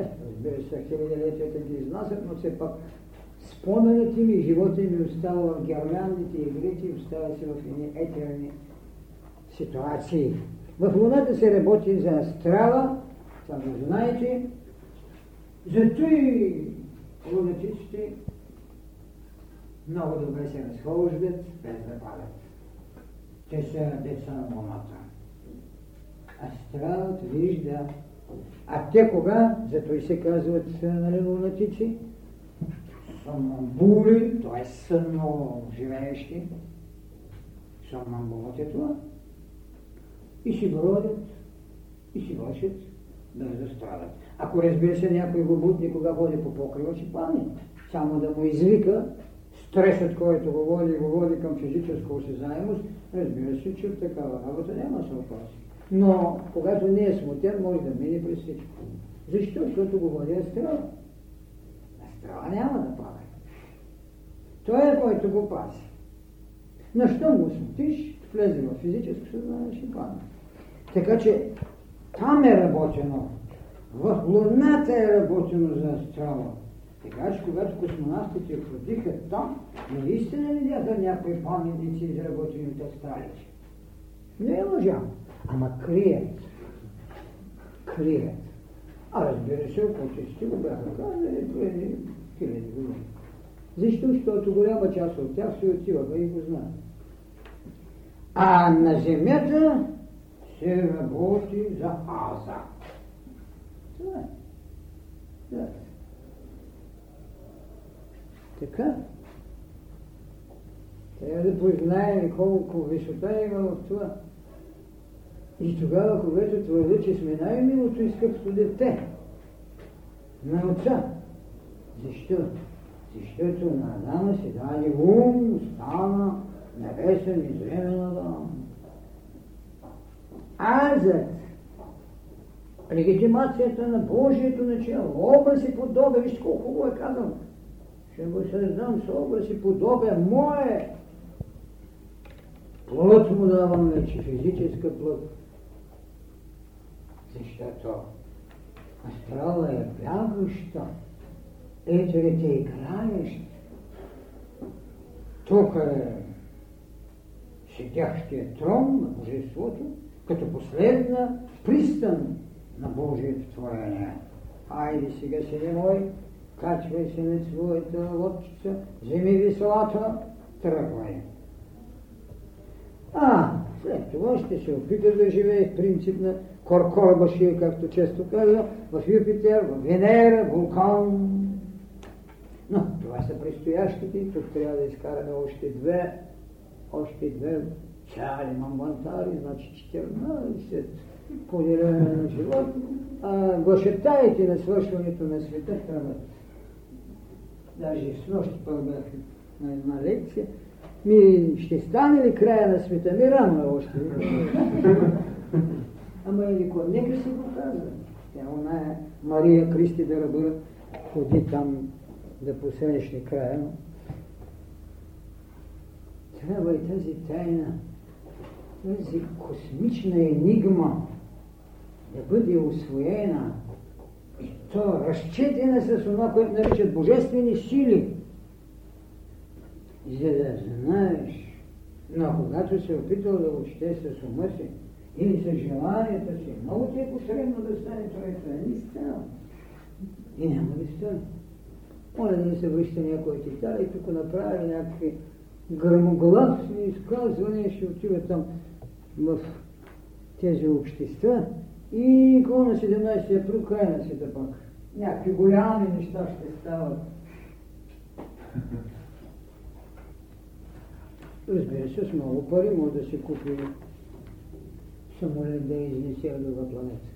разбира се, хилядолетията ги изнасят, но все пак споменът им и живота им остава в германните игрите, остава се в едни етерни ситуации. В Луната се работи за астрала, го знаете, зато и лунатиците много добре се разхождат, без да падат. Те са деца на луната. Астралът вижда. А те кога? Зато и се казват нали, лунатици. Сомнамбули, т.е. сънно живеещи. Сомнамбулът е това. И си бродят, и си вършат, да страдат. Ако разбира се някой го будни, кога води по покрива, ще падне. Само да му извика стресът, който го води, го води към физическа осезаемост, разбира се, че от такава работа няма да се опаси. Но когато не е смутен, може да мине през всичко. Защо? Защото го води астрала. Астрала няма да пада. Той е който го пази. На що го смутиш, влезе в физическо съзнание, ще падне. Така че там е работено. В Луната е работено за астрала. Така че когато космонавтите ходиха там, наистина видяха някои паметници изработени от астралите. Не е лъжа, ама крият. Крият. А разбира се, почти го бяха казали преди хиляди години. Защо? Защото голяма част от тях се отиваха и го знаят. А на Земята се работи за Аза. Това е. Да. Така. Трябва да познаем колко висота има в това. И тогава, когато твърдя, че сме най-милото изкъпство дете на отца. Защо? Защото на Адама се даде ум, стана небесен и зремен Адам. Азът, легитимацията на Божието начало, образ и подобие, вижте колко хубаво е казано. Ще го създам с образ и подобие мое. Плът му давам вече, физическа плът. Защото астрала е бягаща, етерите играещи. Тук е седящия трон на Божеството, като последна пристан на Божието творение. Айде сега, сине мой, качвай се на своята лодчица, вземи веселата, тръгвай. А, след това ще се опита да живее в принцип на Коркорбашия, както често казва, в Юпитер, в Венера, Вулкан. Но това са предстоящите, тук трябва да изкараме още две, още две цяли мамбантари, значи 14 поделяне на живот, а глашетаите на свършването на света хранат. Даже с нощи пък бях на една лекция. Ми ще стане ли края на света? Ми рано е още. Ама или кой? Нека си го казва. Тя она е Мария Кристи да Рабъра ходи там да посрещне края. Но... Трябва и тази тайна, тази космична енигма да бъде освоена и то разчетена с това, което наричат божествени сили, за да знаеш. Но когато се опитал да учите с ума си, или с желанията си, много ти е посредно да стане това не става. И няма да стане. Моля да не се връща някой титар и тук направи някакви грамогласни изказвания, ще отива там в тези общества и какво на 17 април, край на света пак. Някакви голями неща ще стават. Разбира се, с много пари може да се купи самолет да изнесе от друга планета.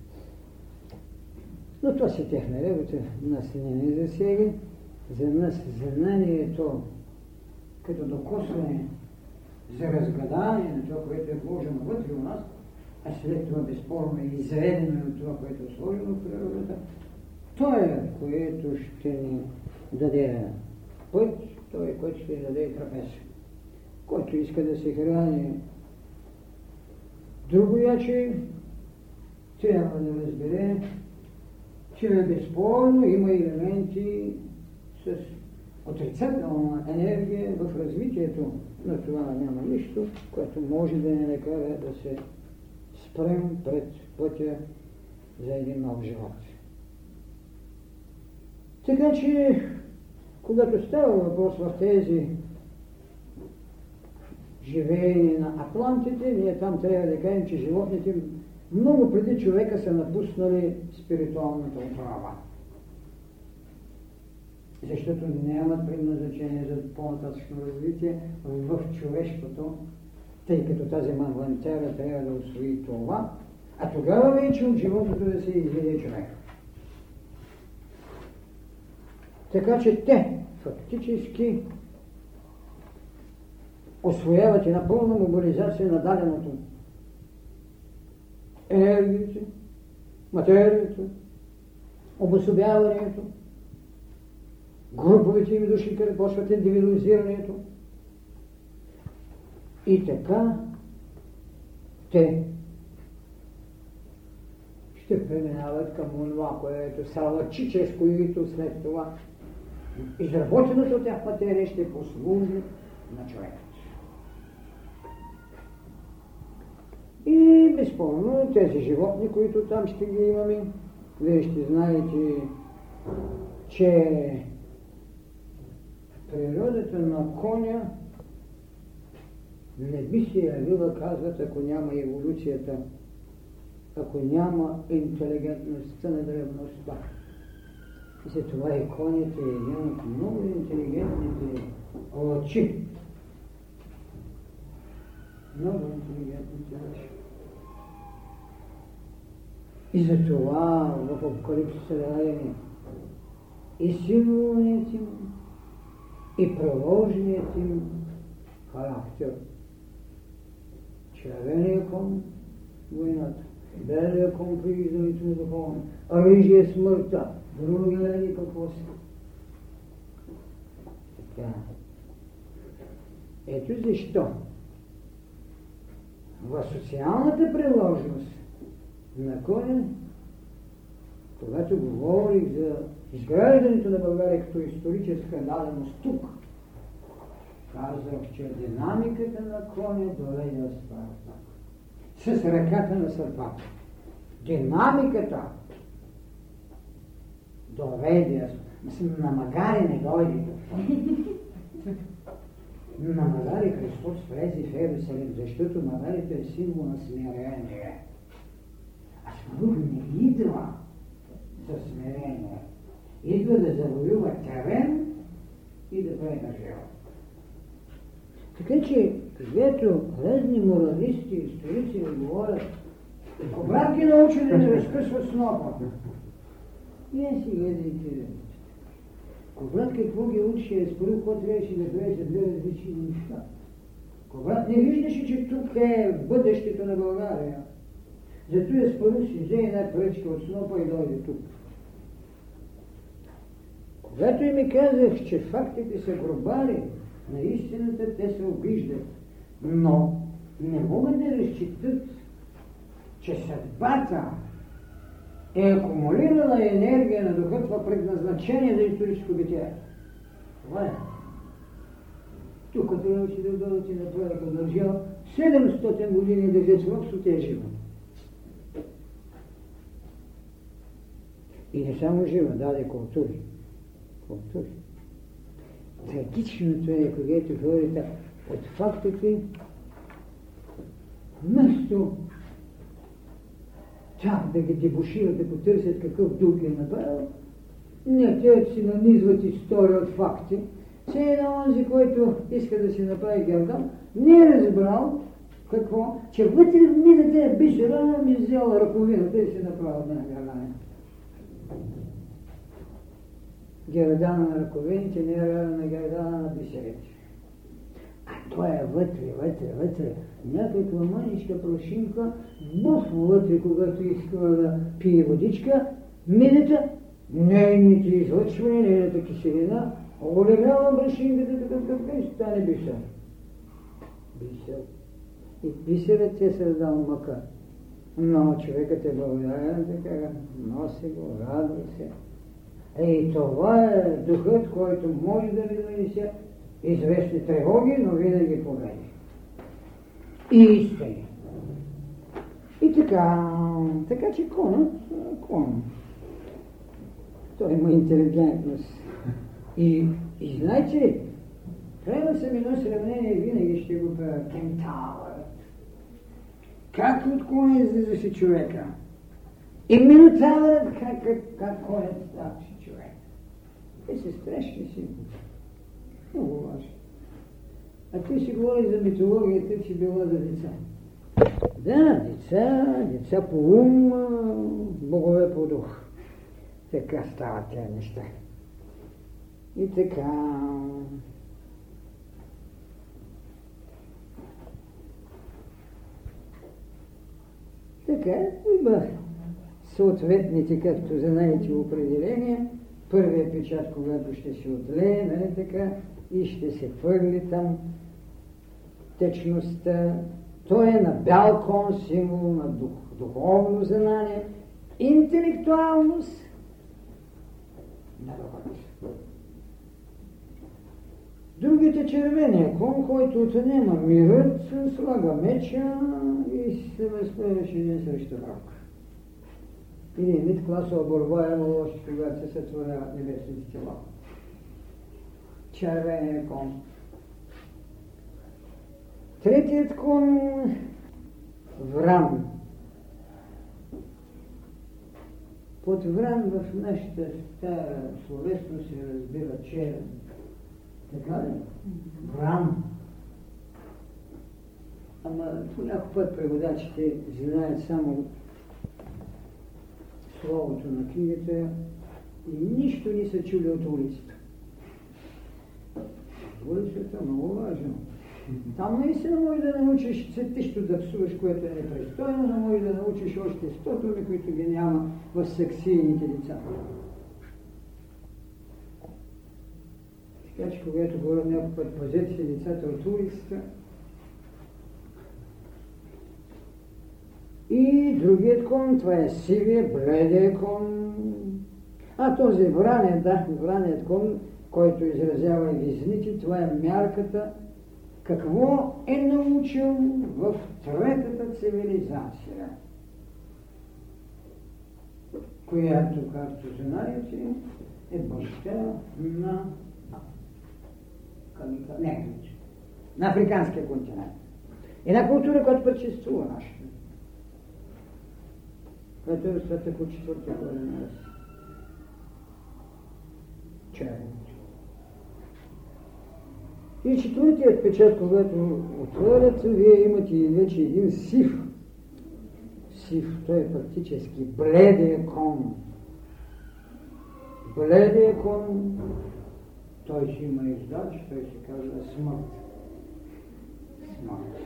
Но това си техна работа, нас не ни засега. За нас знанието, като докосване за разгадание на това, което е вложено вътре у нас, а след това безспорно е изведено на това, което е сложено в природата, то е, което ще ни даде път, той е, който ще ни даде трапез. Който иска да се храни другояче, трябва да разбере, че безспорно има елементи с отрицателна енергия в развитието на това няма нищо, което може да ни накара да се спрем пред пътя за един нов живот. Така че, когато става въпрос в тези живеени на Атлантите, ние там трябва да кажем, че животните много преди човека са напуснали спиритуалната отрава. Защото нямат предназначение за по-нататъчно развитие в човешкото, тъй като тази мамвантера трябва да освои това, а тогава вече от животото да се изведе човек. Така че те фактически освояват една пълна мобилизация на даденото енергията, материята, обособяването, груповите им души, къде почват индивидуализирането. И така те ще преминават към това, което салачи, чрез които след това изработеното от тях материя ще послужи на човека. И безспорно тези животни, които там ще ги имаме, вие ще знаете, че природата на коня не би се явила, казват, ако няма еволюцията, ако няма интелигентността на древността. И за това и конят е един от много интелигентните очи. Много интелигентните очи. И за това в Апокалипсиса дадени и символният им, и приложният им характер. Червения кон войната, белия кон при издането на закона, ръжия смъртта, другия ли какво си. Така. Ето защо в социалната приложност на Конен, когато говорих за изграждането на България като историческа даденост тук, казах, че динамиката на коня доведе Спартак. С ръката на сърпата. Динамиката доведе, на магари не дойде. на магари Христос влезе в Ерусалим, защото магарите е символ на смирение. Смарух не идва със смирение. Идва да завоюва терен и да на живот. Така че, когато разни моралисти, историци ми говорят, обратки научени да разкъсват снопа. Вие си гледайте. Когато какво ги учи, е според какво трябваше да влезе две различни неща. Когато не виждаше, че тук е бъдещето на България, зато е според си взе една пръчка от снопа и дойде тук. Когато и ми казах, че фактите са гробари, на истината те се обиждат, но не могат да разчитат, че съдбата е акумулирала енергия на духа, това предназначение за историческо битие. Това е. Тук трябваше да дойдат и направиха държава 700 години да взят в те жива. И не само жива, даде култури. Култури. Трагичното е, когато хората от фактите вместо тях да ги дебушират, да потърсят какъв дух е направил, не, те си нанизват история от факти. Все едно онзи, който иска да си направи гердан, не е разбрал какво, че вътре в мината е бисера, ми взел ръковината и си направил на гердане. Гердана на ръковините не е равен на гердана на бисерите. А той е вътре, вътре, вътре. Някаква маничка прошинка, буф вътре, когато искала да пие водичка, мината, нейните излъчвания, нейната киселина, олегава брашинката, така така и стане бисер. Бисер. И бисерът е създал мъка. Но човекът е благодарен, така, носи го, радва се. И това е духът, който може да ви донесе известни тревоги, но винаги победи. И истини. И така, така че конът, кон. Той има интелигентност. И, и знаете, трябва съм едно сравнение, винаги ще го правя. Кентавърът. Как от коня излизаше човека? И минотавърът, как, как, как конят ставаше човек. Те се страшни си. Много важно. А ти си говори за митологията, че била за деца. Да, деца, деца по ум, богове по дух. Така стават тези неща. И така. Така, има съответните, както знаете, определения. Първият печат, когато ще се отлее, нали така, и ще се хвърли там течността. Той е на бял кон, символ на дух, духовно знание, интелектуалност на Другите червения кон, който отнема мирът, слага меча и се възправяше един срещу друг. Или мит класова борба е имало още когато се сътворяват небесните тела. Червения кон. Третият кон Вран. Под Вран в нашата стара словесност се разбира черен. Така ли? Вран. Ама по път преводачите знаят само словото на книгата и нищо не са чули от улицата. Улицата е много важно. Там наистина може да научиш цветищо да псуваш, което е непристойно, но може да научиш още сто думи, които ги няма в сексийните деца. Така че, когато говоря някой път, пазете си децата от улицата, И другият кон, това е сивия, бледия кон. А този враният, да, враният кон, който изразява визните, това е мярката какво е научил в третата цивилизация, която, както знаете, е баща на не, на африканския континент. Една култура, която предшествува нашата. Което е света по четвъртия корен раз. Чайно. И четвъртият печат, когато отворят, вие имате вече един сив. Сив, той е практически бледия кон. Бледия кон, той си има издач, той се казва смърт. Смърт.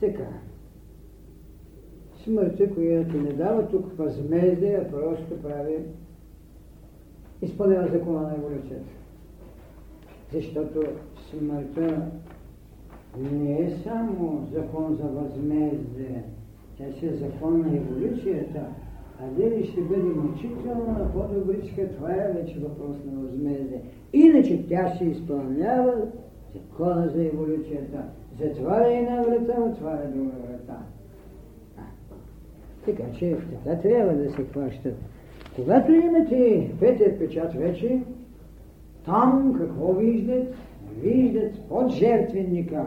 Така. Смъртта, която не дава тук възмездие, а просто прави изпълнява закона на еволюцията защото смъртта не е само закон за възмездие, тя си е закон на еволюцията, а дали ще бъде мъчителна, по-добричка, това е вече въпрос на възмездие. Иначе тя се изпълнява закона за еволюцията. Затваря една врата, отваря друга врата. Така че така трябва да се хващат. Когато имате петият печат вече, там какво виждат? Виждат под жертвенника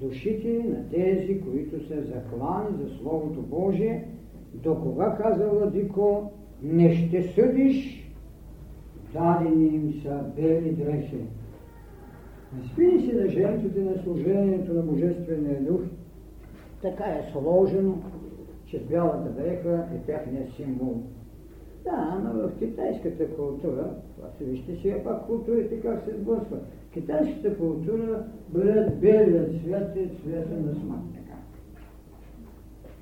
душите на тези, които са заклани за Словото Божие, до кога каза Владико, не ще съдиш, дадени им са бели дрехи. Спини си на жертвите на служението на Божествения дух, така е сложено, че бялата дреха е техният символ. Да, но в китайската култура, това вижте сега пак културите как се сблъскват. Китайската култура бъдат белият цвят и цвета на смътника.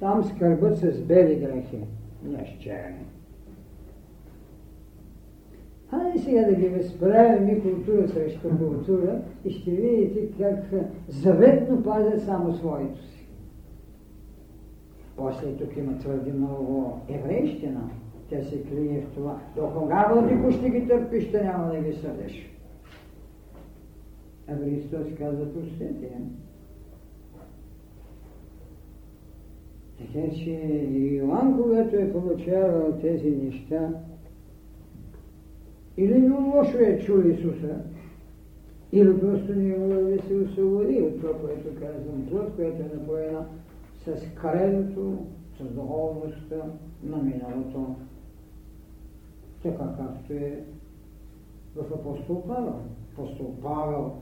Там скърбът с бели дрехи, не с черни. Хайде сега да ги възправим и култура срещу култура и ще видите как заветно пазят само своето си. После тук има твърде много еврейщина. Тя се крие в това. До кога владико ще ги търпиш, ще няма да ги съдеш. А Христос каза, простете. Така че Иоанн, когато е получавал тези неща, или много лошо е чул Исуса, или просто не е могъл да се освободи от това, което казвам, плът, което е напоена с кредото, с духовността на миналото. Така както е в апостол Павел. Апостол Павел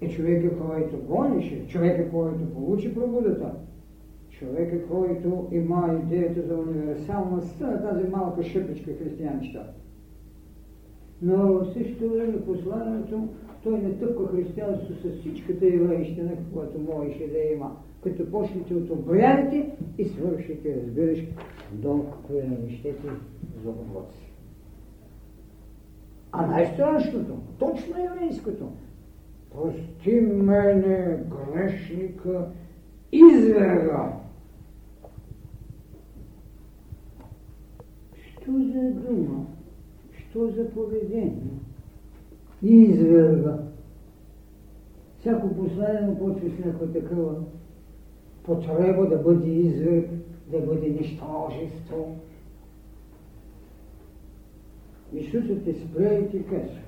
е човека, който гонеше, човека, който получи пробудата, човека, който има идеята за универсалността на тази малка шъпичка християнща. Но в същото време посланието той не тъпка християнство с всичката еврейщина, която можеше да има. Като почнете от обрядите и свършите, разбираш, до коленищете за си. А най-страшното, точно еврейското, прости мене, грешника, изверга. Що за дума? Що за поведение? Изверга. Всяко последно почва с някаква такава потреба да бъде изверг, да бъде нищожество. Исусът те спря и ти каза.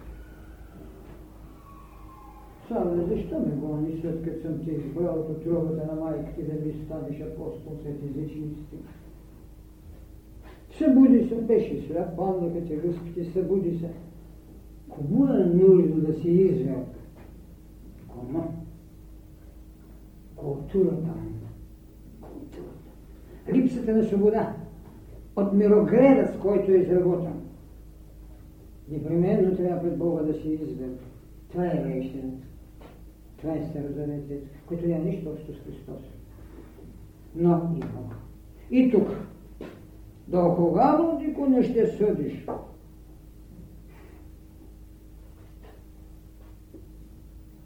Савле, защо ме гони, след като съм ти избрал от отровата на майка ти да ми станеш апостол след езичниците? Събуди се, беше сляп, пандака те руските, събуди се. Кому е нужно да си извел? Кому? Културата. Културата. Липсата на свобода. От мирогледа, с който е изработен. Непременно трябва пред Бога да си извел. Това е вещената. Това е Старозаветът, който няма нищо общо с Христос. Но има. И тук. До кога, Владико, не ще съдиш?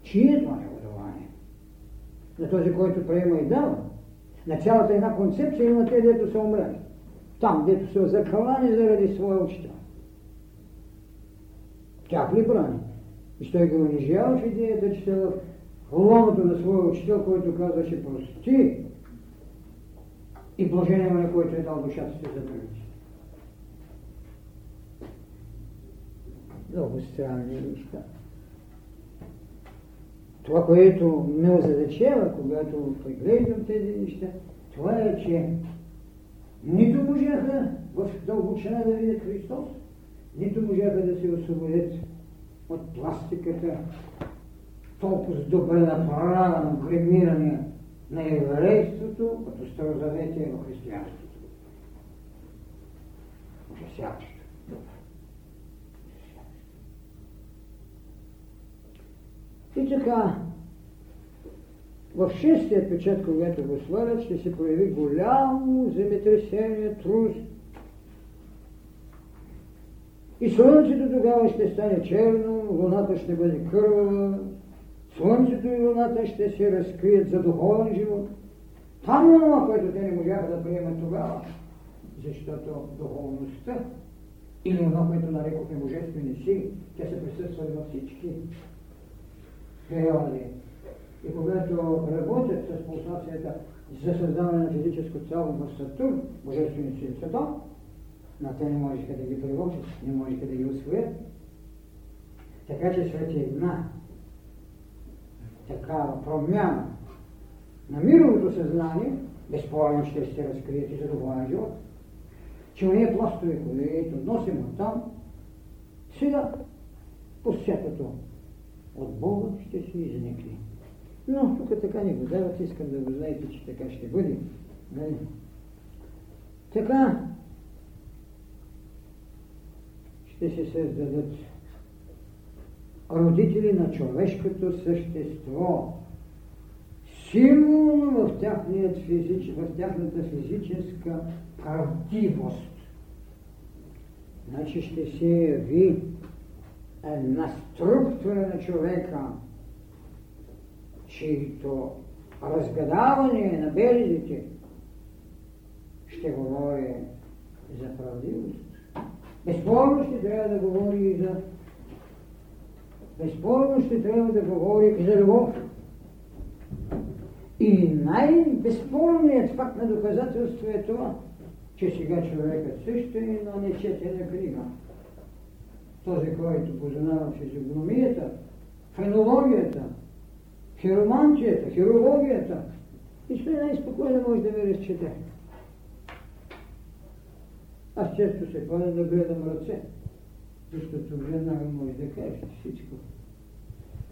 Чие е това негодование? На този, който приема и дава. На цялата една концепция има те, дето са умрели. Там, дето са закълани заради своя учител. Тях ли брани? И той го унижава в идеята, че в лоното на своя учител, който казваше прости и блажение на който е дал душата си за другите. Много странни неща. Това, което ме озадачава, когато преглеждам тези неща, това е, че нито можаха в дълбочина да видят Христос, нито можаха да се освободят от пластиката, толкова добре направено гримиране на еврейството, като старозаветие в християнството. Ужасяващо. И така, в шестия печат, когато го свалят, ще се прояви голямо земетресение, трус. И слънцето тогава ще стане черно, луната ще бъде кървава, Слънцето и луната ще се разкрият за духовен живот. Там това, което те не можаха да приемат тогава. Защото духовността или това, което нарекохме божествени сили, те са присъствали във всички периоди. И когато работят с пулсацията за създаване на физическо цяло в Сатурн, божествени сили са там, но те не можеха да ги приложат, не можеха да ги освоят. Така че една такава промяна на мировото съзнание, безспорно ще се разкрият и за духовен живот. Че уния пластове, които носим от там, сега посетото от Бога ще се изникне. Но тук така не го дават, искам да го знаете, че така ще бъде. Нали? Така ще се създадат родители на човешкото същество. Символно в, физич, в тяхната физическа правдивост. Значи ще се яви една структура на човека, чието разгадаване на белезите ще говори за правдивост. Безспорно ще трябва да говори и за безспорно ще трябва да говори и за любов. И най-безспорният факт на доказателство е това, че сега човекът също е на нечетена книга. Този, който познава физиогномията, фенологията, хиромантията, хирологията, и ще най-спокойно може да ви разчете. Аз често се ходя да гледам ръце, защото веднага може да кажете всичко.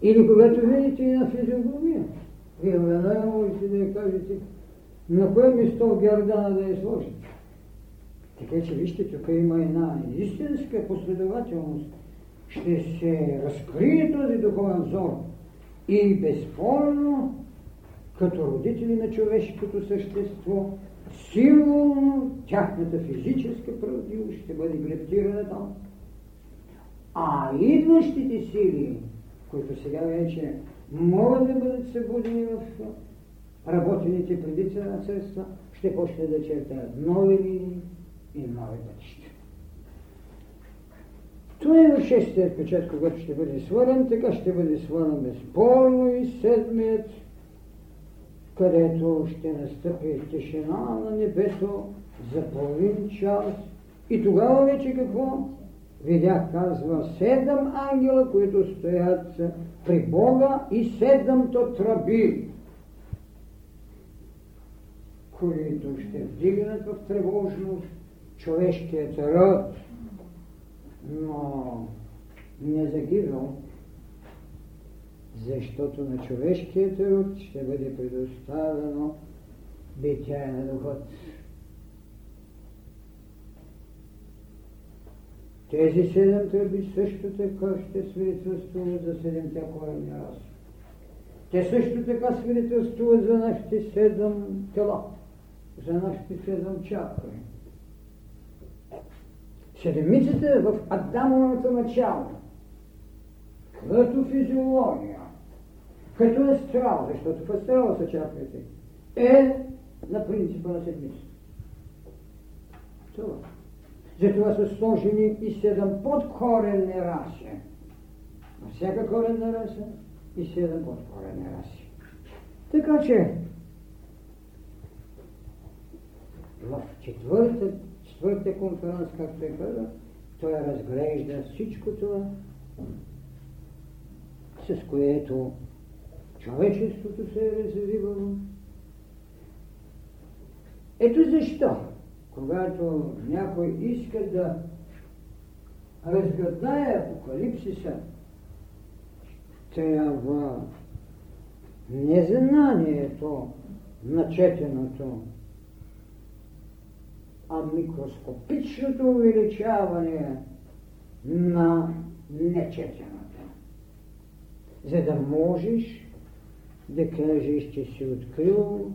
Или когато видите и на физиогномия, вие веднага можете да я кажете на кое место в гердана да я сложите. Така че вижте, тук има една истинска последователност. Ще се разкрие този духовен взор. И безспорно, като родители на човешкото същество, символно тяхната физическа правдивост ще бъде глептирана там. А идващите сили, които сега вече могат да бъдат събудени в работените преди на средства, ще почне да чертаят нови линии и нови пътища. Това е в шестият печат, когато ще бъде свърен, така ще бъде свърен безспорно и седмият където ще настъпи тишина на небето за половин час. И тогава вече какво? Видях, казва, седем ангела, които стоят при Бога и седемто тръби, които ще вдигнат в тревожност човешкият род, но не загивал, защото на човешкият род ще бъде предоставено битие на духът. Тези седем тръби също така ще свидетелствуват за седемте коренни раси. Те също така свидетелствуват за нашите седем тела, за нашите седем чакри. Седемицата в Адамовото начало, като физиология, като астрал, защото в астрала са чакрите, е на принципа на седмицата. Това. Затова са сложени и седем подкоренни раси. На всяка коренна раса и седем подкоренни раси. Така че в четвърта, четвърта конференц, както е казал, той разглежда всичко това, с което човечеството се е развивало. Ето защо, когато някой иска да разгадае апокалипсиса, трябва незнанието на четеното, а микроскопичното увеличаване на нечетеното. За да можеш да кажеш, че си открил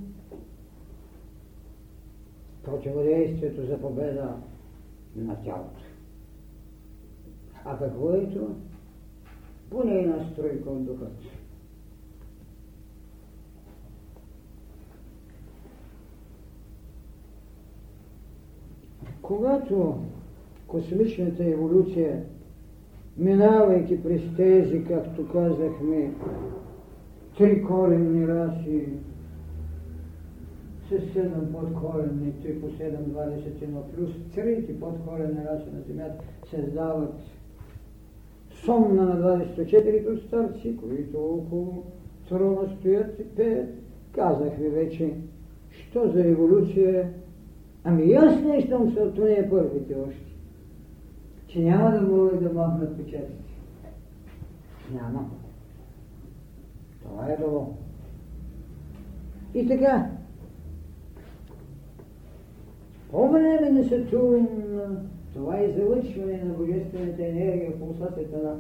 противодействието за победа на тялото. А какво е това? Поне една стройка от духът. Когато космичната еволюция, минавайки през тези, както казахме, три коренни раси, с седем подкоренни, 3 по 7, 21, плюс трите подкоренни раси на Земята създават сомна на 24-то старци, които около трона стоят и пеят. Казах ви вече, що за еволюция Ами аз не щом се от е първите още, че няма да могат да махнат печатите. Няма. Това е било. И така, по време на Сатурн, това излъчване на божествената енергия, пулсацията на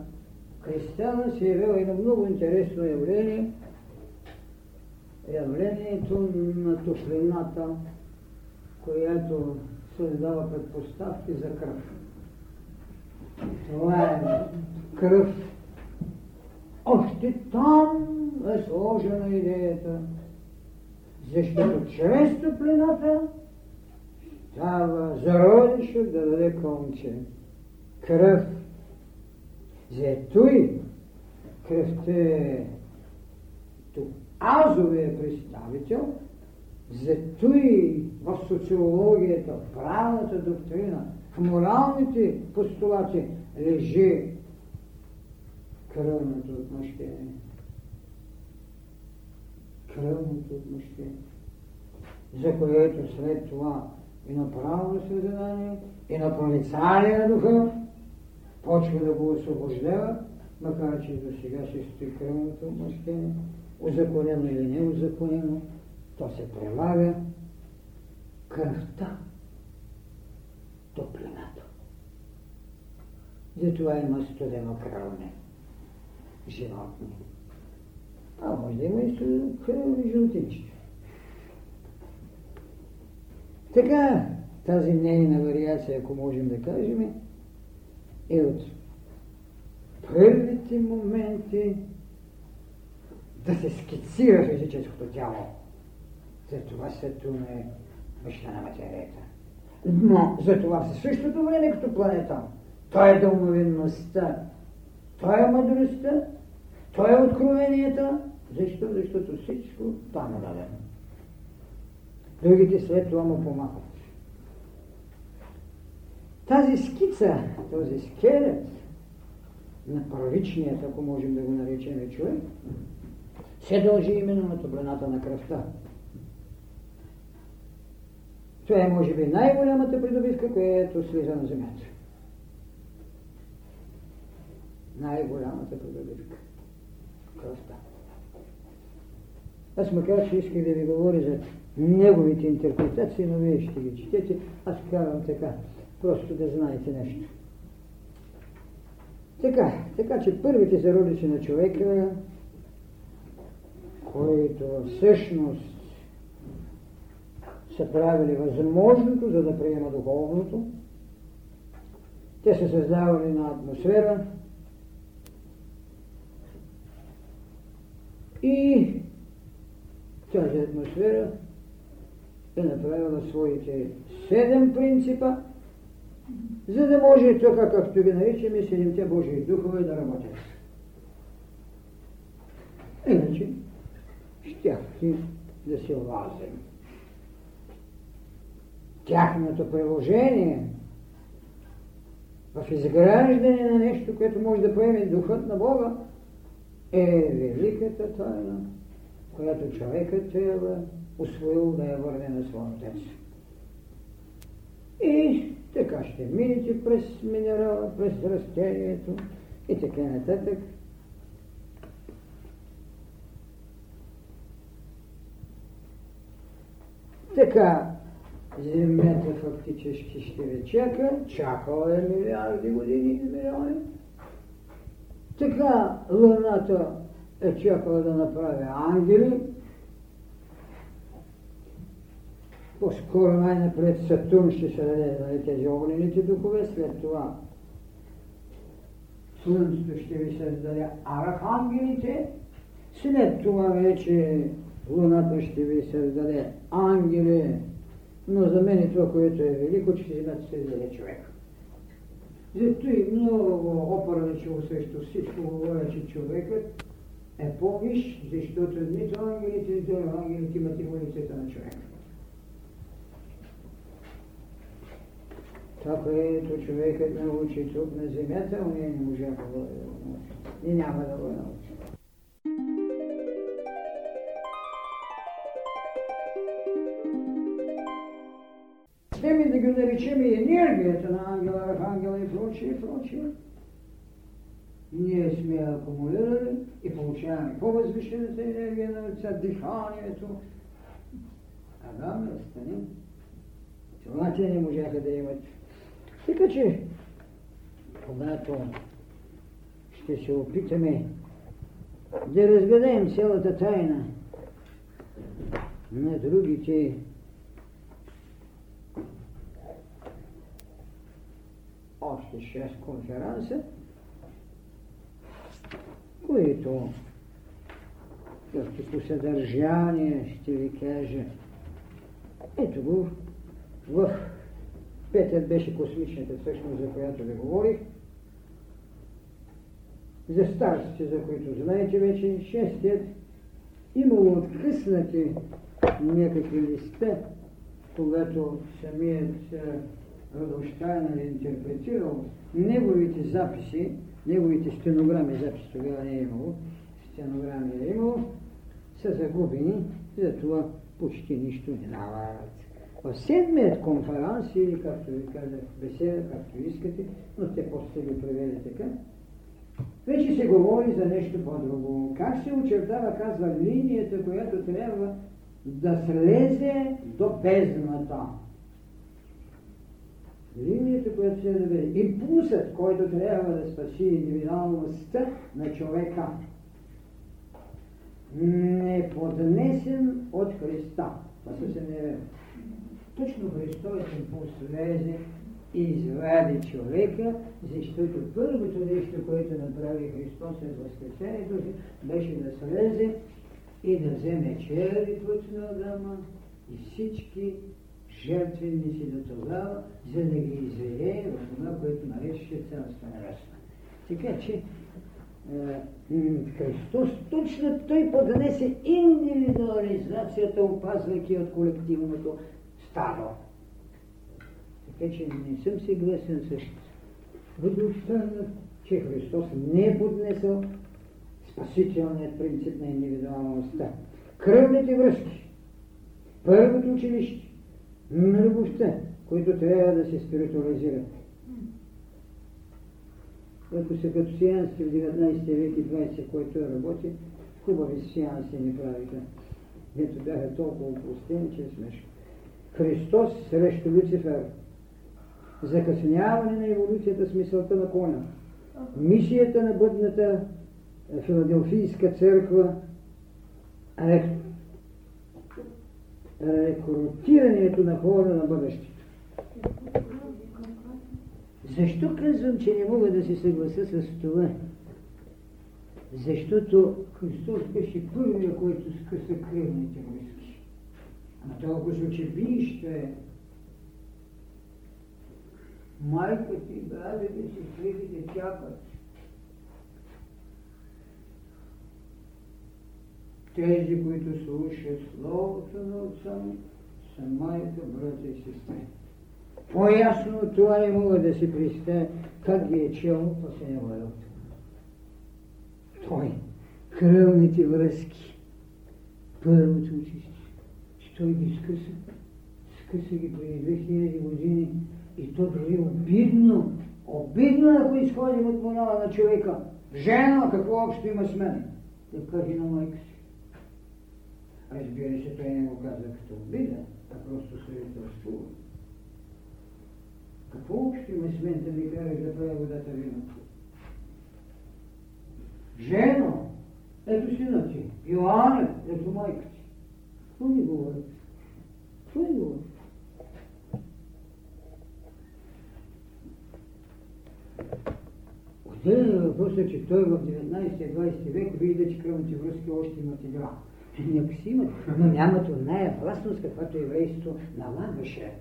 християна се явява едно много интересно явление, явлението на топлината, която създава предпоставки за кръв. Това е кръв. Още там е сложена идеята, защото чрез топлината става зародишът да даде конче. Кръв. Зето и кръвта е азовия представител, и в социологията, в правната доктрина, в моралните постулати лежи кръвното отмъщение. Кръвното отмъщение, за което след това и на правно съзнание, и на прорицание на духа, почва да го освобождава, макар че до сега ще стои кръвното отмъщение, узаконено или неузаконено, то се прилага кръвта, топлината. Затова има студено кръвни животни. А може да има и кръвни жълтинчета. Така, тази нейна вариация, ако можем да кажем, е от първите моменти да се скицира физическото тяло. За това Сатурн е баща на материята. Но за това в същото време като планета, той е дълновидността, той е мъдростта, той е откровенията. Защо? Защото всичко там е дадено. Другите след това му помагат. Тази скица, този скелет на първичният, ако можем да го наречем човек, се дължи именно на топлината на кръвта. Това е, може би, най-голямата придобивка, която слиза на земята. Най-голямата придобивка. Кръвта. Аз макар, че исках да ви говоря за неговите интерпретации, но вие ще ги четете. Аз казвам така, просто да знаете нещо. Така, така че първите зародици на човека които всъщност са правили възможното, за да приема духовното. Те са създавали на атмосфера и тази атмосфера е направила своите седем принципа, за да може така, както ги наричаме, седемте Божии духове да работят. Иначе щяхте да се лазим. Тяхното приложение в изграждане на нещо, което може да поеме духът на Бога, е великата тайна, която човекът трябва усвоил да я върне на своя отец. И така ще минете през минерала, през растението и така нататък. Така, Земята фактически ще ви чака, чакала е милиарди години и милиони. Така Луната е чакала да направи ангели. По-скоро най-напред Сатурн ще се даде нали, тези огнените духове, след това Слънцето ще ви създаде архангелите, след това вече Луната ще ви създаде ангели, но за мен това, което е велико, че земята се създаде човек. Зато и много опорничево срещу всичко говоря, че човекът е по-виш, защото нито ангелите, нито ангелите имат имунитета на човека. Това, което човекът научи тук на земята, уния не можаха да го научи. И няма да го научи. Ми да ги наречем и енергията на ангела, архангела и прочие, и прочие. Ние сме акумулирали и получаваме по-възвишената енергия на лица, диханието. Адам да стане. Това те не можаха да имат. Така че, когато ще се опитаме да разгадаем цялата тайна на другите още 6 конференса, които както по съдържание ще ви кажа. Ето го, в петък беше космичната същност, за която ви говорих. За старците, за които знаете вече, шестият, имало откъснати някакви листа, когато самият Радоштайнер е интерпретирал неговите записи, неговите стенограми, записи тогава не е имало, стенограми е имало, са загубени, затова почти нищо не дават. В седмият конференс, или както ви казах, беседа, както искате, но те после го превели така, вече се говори за нещо по-друго. Как се очертава, казва, линията, която трябва да слезе до бездната. Линията, която се да бъде. Импулсът, който трябва да спаси индивидуалността на човека не поднесен от Христа. Това съвсем не е Точно Христос импулс влезе и извади човека, защото първото нещо, което направи Христос след възкресението си, беше да слезе и да вземе черви път на Адама и всички жертвеници до тогава, за да ги извее в това, което наречеше царство небесно. Така че Христос точно той поднесе индивидуализацията, опазвайки от колективното. Така че не съм съгласен с Рудolфстана, че Христос не е поднесъл спасителният принцип на индивидуалността. Кръвните връзки, първото училище на любовта, които трябва да се спиритуализират ако са като сеанси в 19 век и 20, който работи, хубави сеанси ни правиха. Ето бяха толкова простени, че е смешно. Христос срещу Люцифер. Закъсняване на еволюцията с мисълта на коня. Мисията на бъдната Филаделфийска църква рекрутирането на хора на бъдещето. Защо казвам, че не мога да се съглася с това? Защото Христос беше първия, който скъса кръвните войски. А толкова, че вижте, майка ти, бабите, сестрите чакат. Тези, които слушат Словото на Отца, са майка, брата и сестри. По-ясно това не мога да си представя как ги е чел вариант. Той, кръвните връзки, първото училище, той ги скъса, скъса ги преди 2000 години и то дори обидно, обидно, ако изходим от морала на човека. Жена, какво общо има с мен? Да каже на майка си. Разбира се, той не го каза като обида, а просто свидетелствува. Какво общо има с мен да ми караш да правя водата вино? Жено, ето сина ти, Йоанне, ето майка ти. Какво ми говорят? Какво ми говорят? Отделен е въпросът, че той в 19-20 век вижда, че кръвните връзки още имат игра. Някакси имат, но нямат оная властност, каквато еврейството налагаше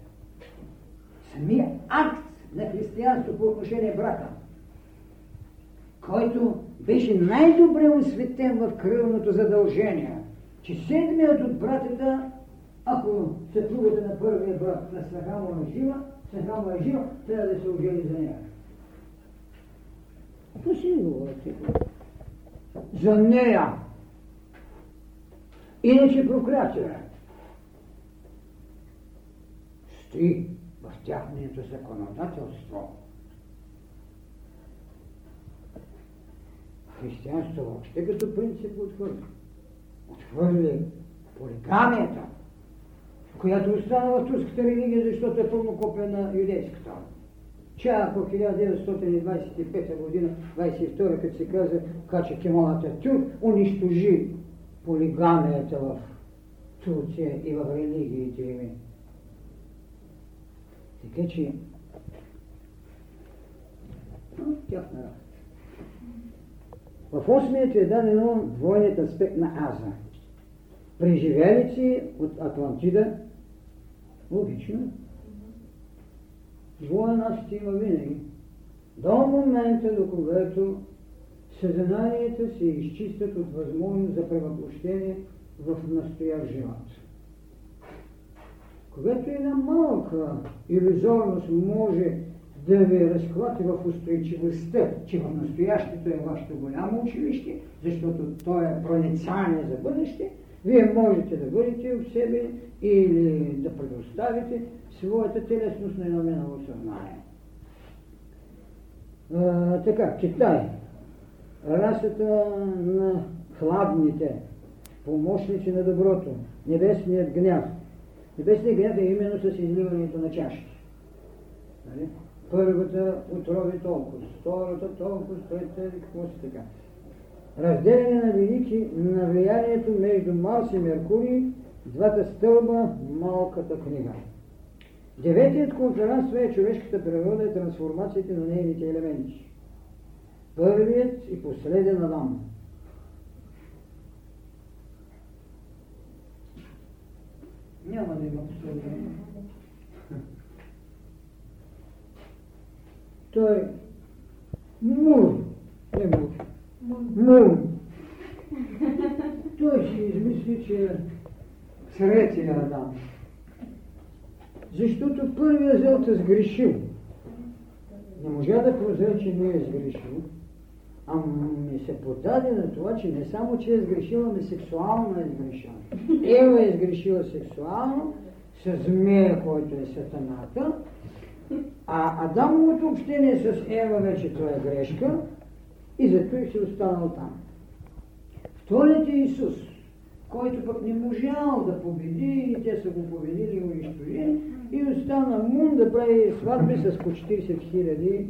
самия акт на християнство по отношение брака, който беше най-добре осветен в кръвното задължение, че седмият от братята, ако съпругата на първия брат на снаха му е жива, снаха му е жива, трябва да се ожени за нея. Какво си говорите? За нея. Иначе проклятие. Стои в тяхното законодателство. Християнство въобще като принцип отхвърли. Отхвърли полигамията, която остана в турската религия, защото е пълно на юдейската. Чак по 1925 година, 22 като се каза, Кача Кемал Ататюрк унищожи полигамията в Турция и в религиите им. Така че, тяхна работа. В осмият е дадено двойният аспект на Аза. Преживелици от Атлантида, логично, двоен аз има винаги. До момента, до когато съзнанията се изчистят от възможност за превъплощение в настоящ живот. Когато една малка иллюзорност може да ви разхвати в устойчивостта, че в настоящето е вашето голямо училище, защото то е проницание за бъдеще, вие можете да бъдете в себе или да предоставите своята телесност на едно минало съзнание. Така, Китай. Расата на хладните, помощници на доброто, небесният гняв. Небесният гняв е именно с изливането на чашки. Нали? Първата отрови толкова, втората толкова, третата и какво си така. Разделяне на велики на влиянието между Марс и Меркурий, двата стълба, малката книга. Деветият конференс е човешката природа и трансформациите на нейните елементи. Първият и последен Адам. Няма да има последен Той мур, не мур, мур. Той си измисли, че третия Адам. Защото първият зелта сгрешил. Не можа да прозре, че не е сгрешил, а ми се подаде на това, че не само, че е сгрешила, ами сексуално е сгрешила. Ева е сгрешила сексуално, с змея, който е сатаната, а Адамовото общение с Ева вече това е грешка и зато и си останал там. Вторият е Исус, който пък не можал да победи и те са го победили и унищожили и остана мун да прави сватби с по 40 хиляди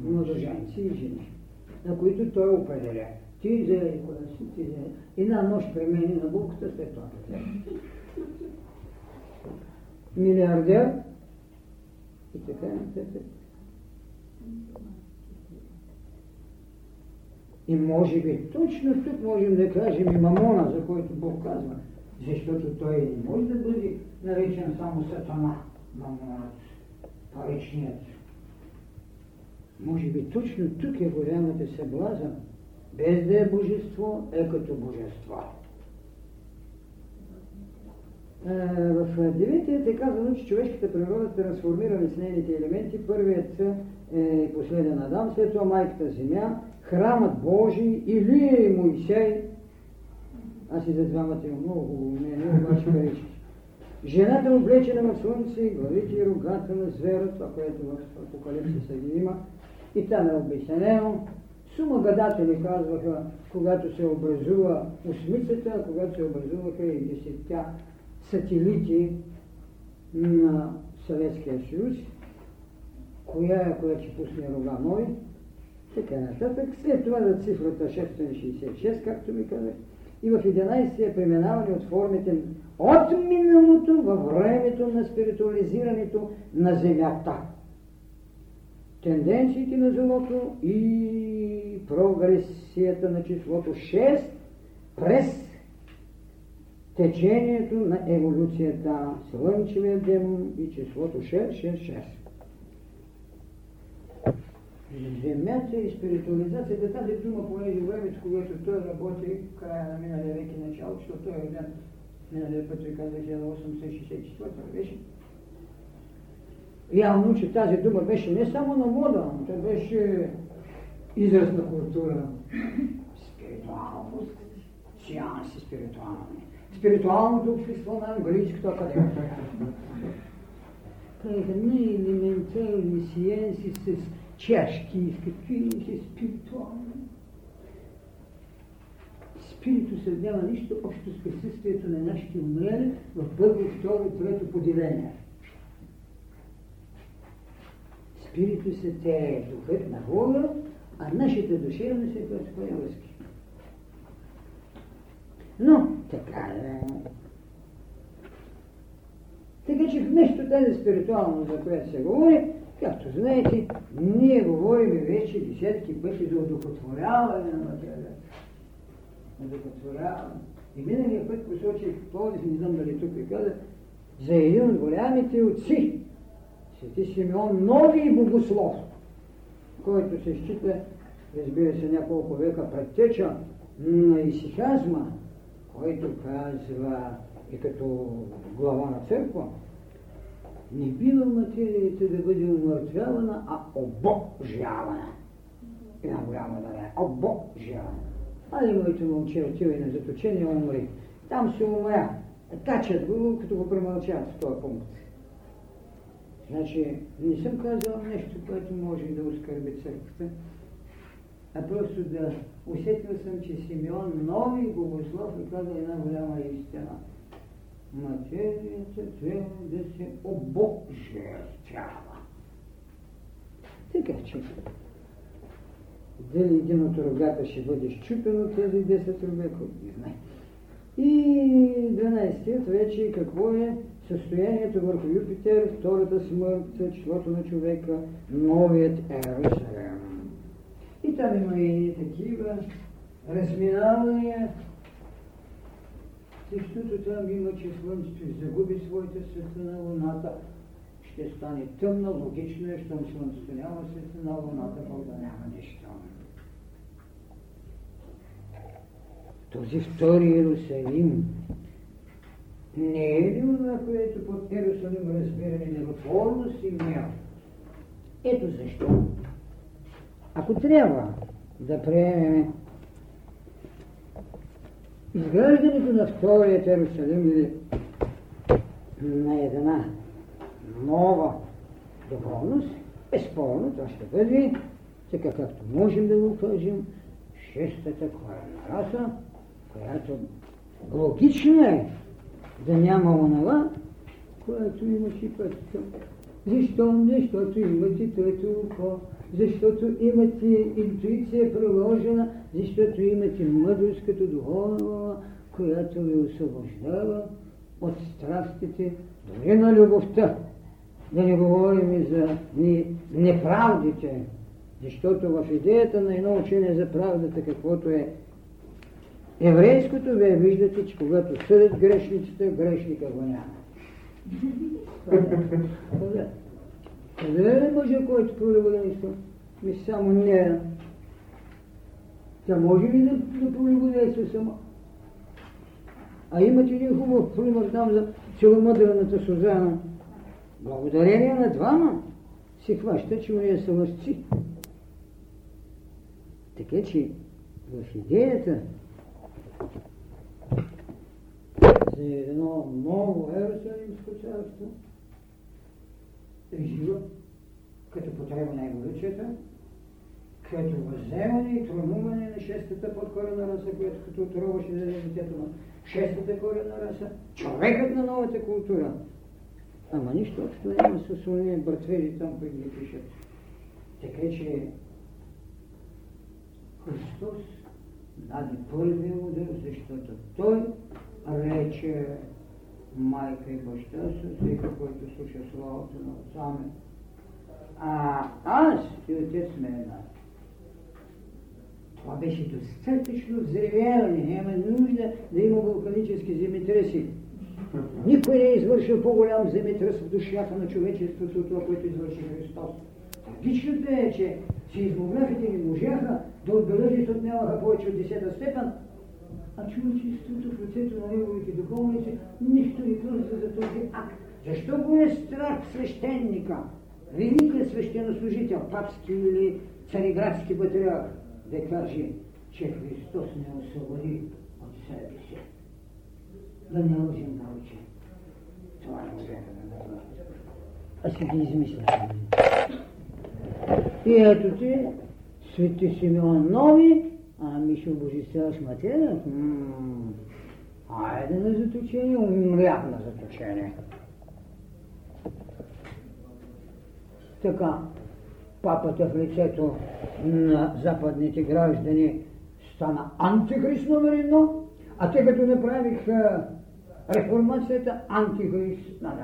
младоженци и жени, на които той определя. Ти взели коля си, ти взели. Една нощ премени на булката след това. Милиардер и така нататък. И може би точно тук можем да кажем и мамона, за който Бог казва, защото той не може да бъде наречен само сатана, мамонът, паричният. Може би точно тук е голямата съблазън, без да е божество, е като божество. В деветият е казано, че човешката природа трансформира с нейните елементи. Първият е последен Адам, след това майката Земя, храмът Божий или Моисей. Аз и за двамата имам много хубаво обаче парички. Жената облечена в слънце, главите и рогата на звера, това, което в Апокалипсиса ги има. И там е обяснено. Сума гадатели казваха, когато се образува осмицата, когато се образуваха и десетта сателити на Съветския съюз, коя е, която ще пусне рога мой, така нататък. След това за цифрата 666, както ми казах, и в 11 е преминаване от формите от миналото във времето на спиритуализирането на Земята. Тенденциите на злото и прогресията на числото 6 през течението на еволюцията, слънчевия демон и числото 666. Земята и спиритуализацията, тази дума, понеже времето, когато той работи края на миналия век и начало, защото той е роден миналия път, ви казах, 1864 беше. Явно, че тази дума беше не само на мода, тя беше израз на култура. Спиритуалност, сеанси спиритуални спиритуалното общество на английската академия. Каза, най-елементарни сиенси с чашки, с какви спиритуални. Спиритусът няма нищо общо с присъствието на нашите умрели в първо, второ трето поделение. спиритус е духът на Бога, а нашата душевност е Господа Руски. Но, така е. Така че вместо тази спиритуална, за която се говори, както знаете, ние говорим вече десетки пъти за удохотворяване на материята. Удохотворяване. И миналия път посочих Пловдив, не знам дали тук ви каза, за един от голямите отци, Свети Симеон, нови богослов, който се счита, разбира се, няколко века предтеча на исихазма, който казва и като глава на църква, не бива материята да бъде умъртвявана, а обожавана. Една голяма даря. Обожавана. Али моето момче отива и на заточение умри. Там се умря. Качат го, като го премълчават в този пункт. Значи, не съм казал нещо, което може да оскърби църквата, а просто да усетил съм, че Симеон нови богослов е казал една голяма истина. Материята трябва да се обожествява. Така че, дали един от рогата ще бъде щупен от тези 10 рога, не знае. И 12 вече какво е състоянието върху Юпитер, втората смърт, числото на човека, новият Ерусалем. И там има и такива разминавания, защото там има, че Слънцето загуби своите светлина, Луната ще стане тъмна, логично е, щом Слънцето няма светлина, Луната Бог да няма нищо. Този втори Иерусалим не е ли това, което под Иерусалим разбиране миротворност и мир? Ето защо. Ако трябва да приемем изграждането на вторият Иерусалим или на една нова духовност, безспорно това ще бъде, така както можем да го кажем, шестата корена раса, която логично е да няма онова, което имаше пътето. Защо? Защото имате трето око, защото имате интуиция приложена, защото имате мъдрост като духовна, която ви освобождава от страстите, дори на любовта. Да не говорим и за неправдите, защото в идеята на едно учение за правдата, каквото е еврейското, вие виждате, че когато съдят грешниците, грешника го няма. Къде е мъжа, който пролюбодейства? Ми само не. Тя може ли да, да пролюбодейства само? А имате един хубав пример там за целомъдрената Сузана. Благодарение на двама се хваща, че уния са лъжци. Така че в идеята за едно ново Ерусалимско царство е живо като потреба на еволюцията, като възземане и тронуване на шестата подкорена раса, която като отрова ще даде детето на шестата корена раса, човекът на новата култура. Ама нищо общо няма с уния бъртвежи там, които ги пишат. Така че Христос даде първия удар, защото той рече майка и баща си, всеки, който слуша словото на отца ми. А аз и отец ме една. Това беше достатъчно взривяване, няма нужда да има вулканически земетреси. Никой не е извършил по-голям земетръс в душата на човечеството от това, което извърши Христос. Логичното е, че сеизмографите не можаха да отбележат, защото нямаха повече от десета степен, а човечеството в лицето на неговите духовници нищо не казва за този акт. Защо го е страх свещеника, великият свещенослужител, папски или цареградски патриарх, да каже, че Христос не освободи от себе си. Да не лъжим учим. Това можем да направим. Аз си ги измисля. И ето ти, свети Симеон Нови, Ами ще обожествяваш материя? Айде на заточение, умрях на заточение. Така, папата в лицето на западните граждани стана антихрист номер едно, а те като направиха реформацията антихрист на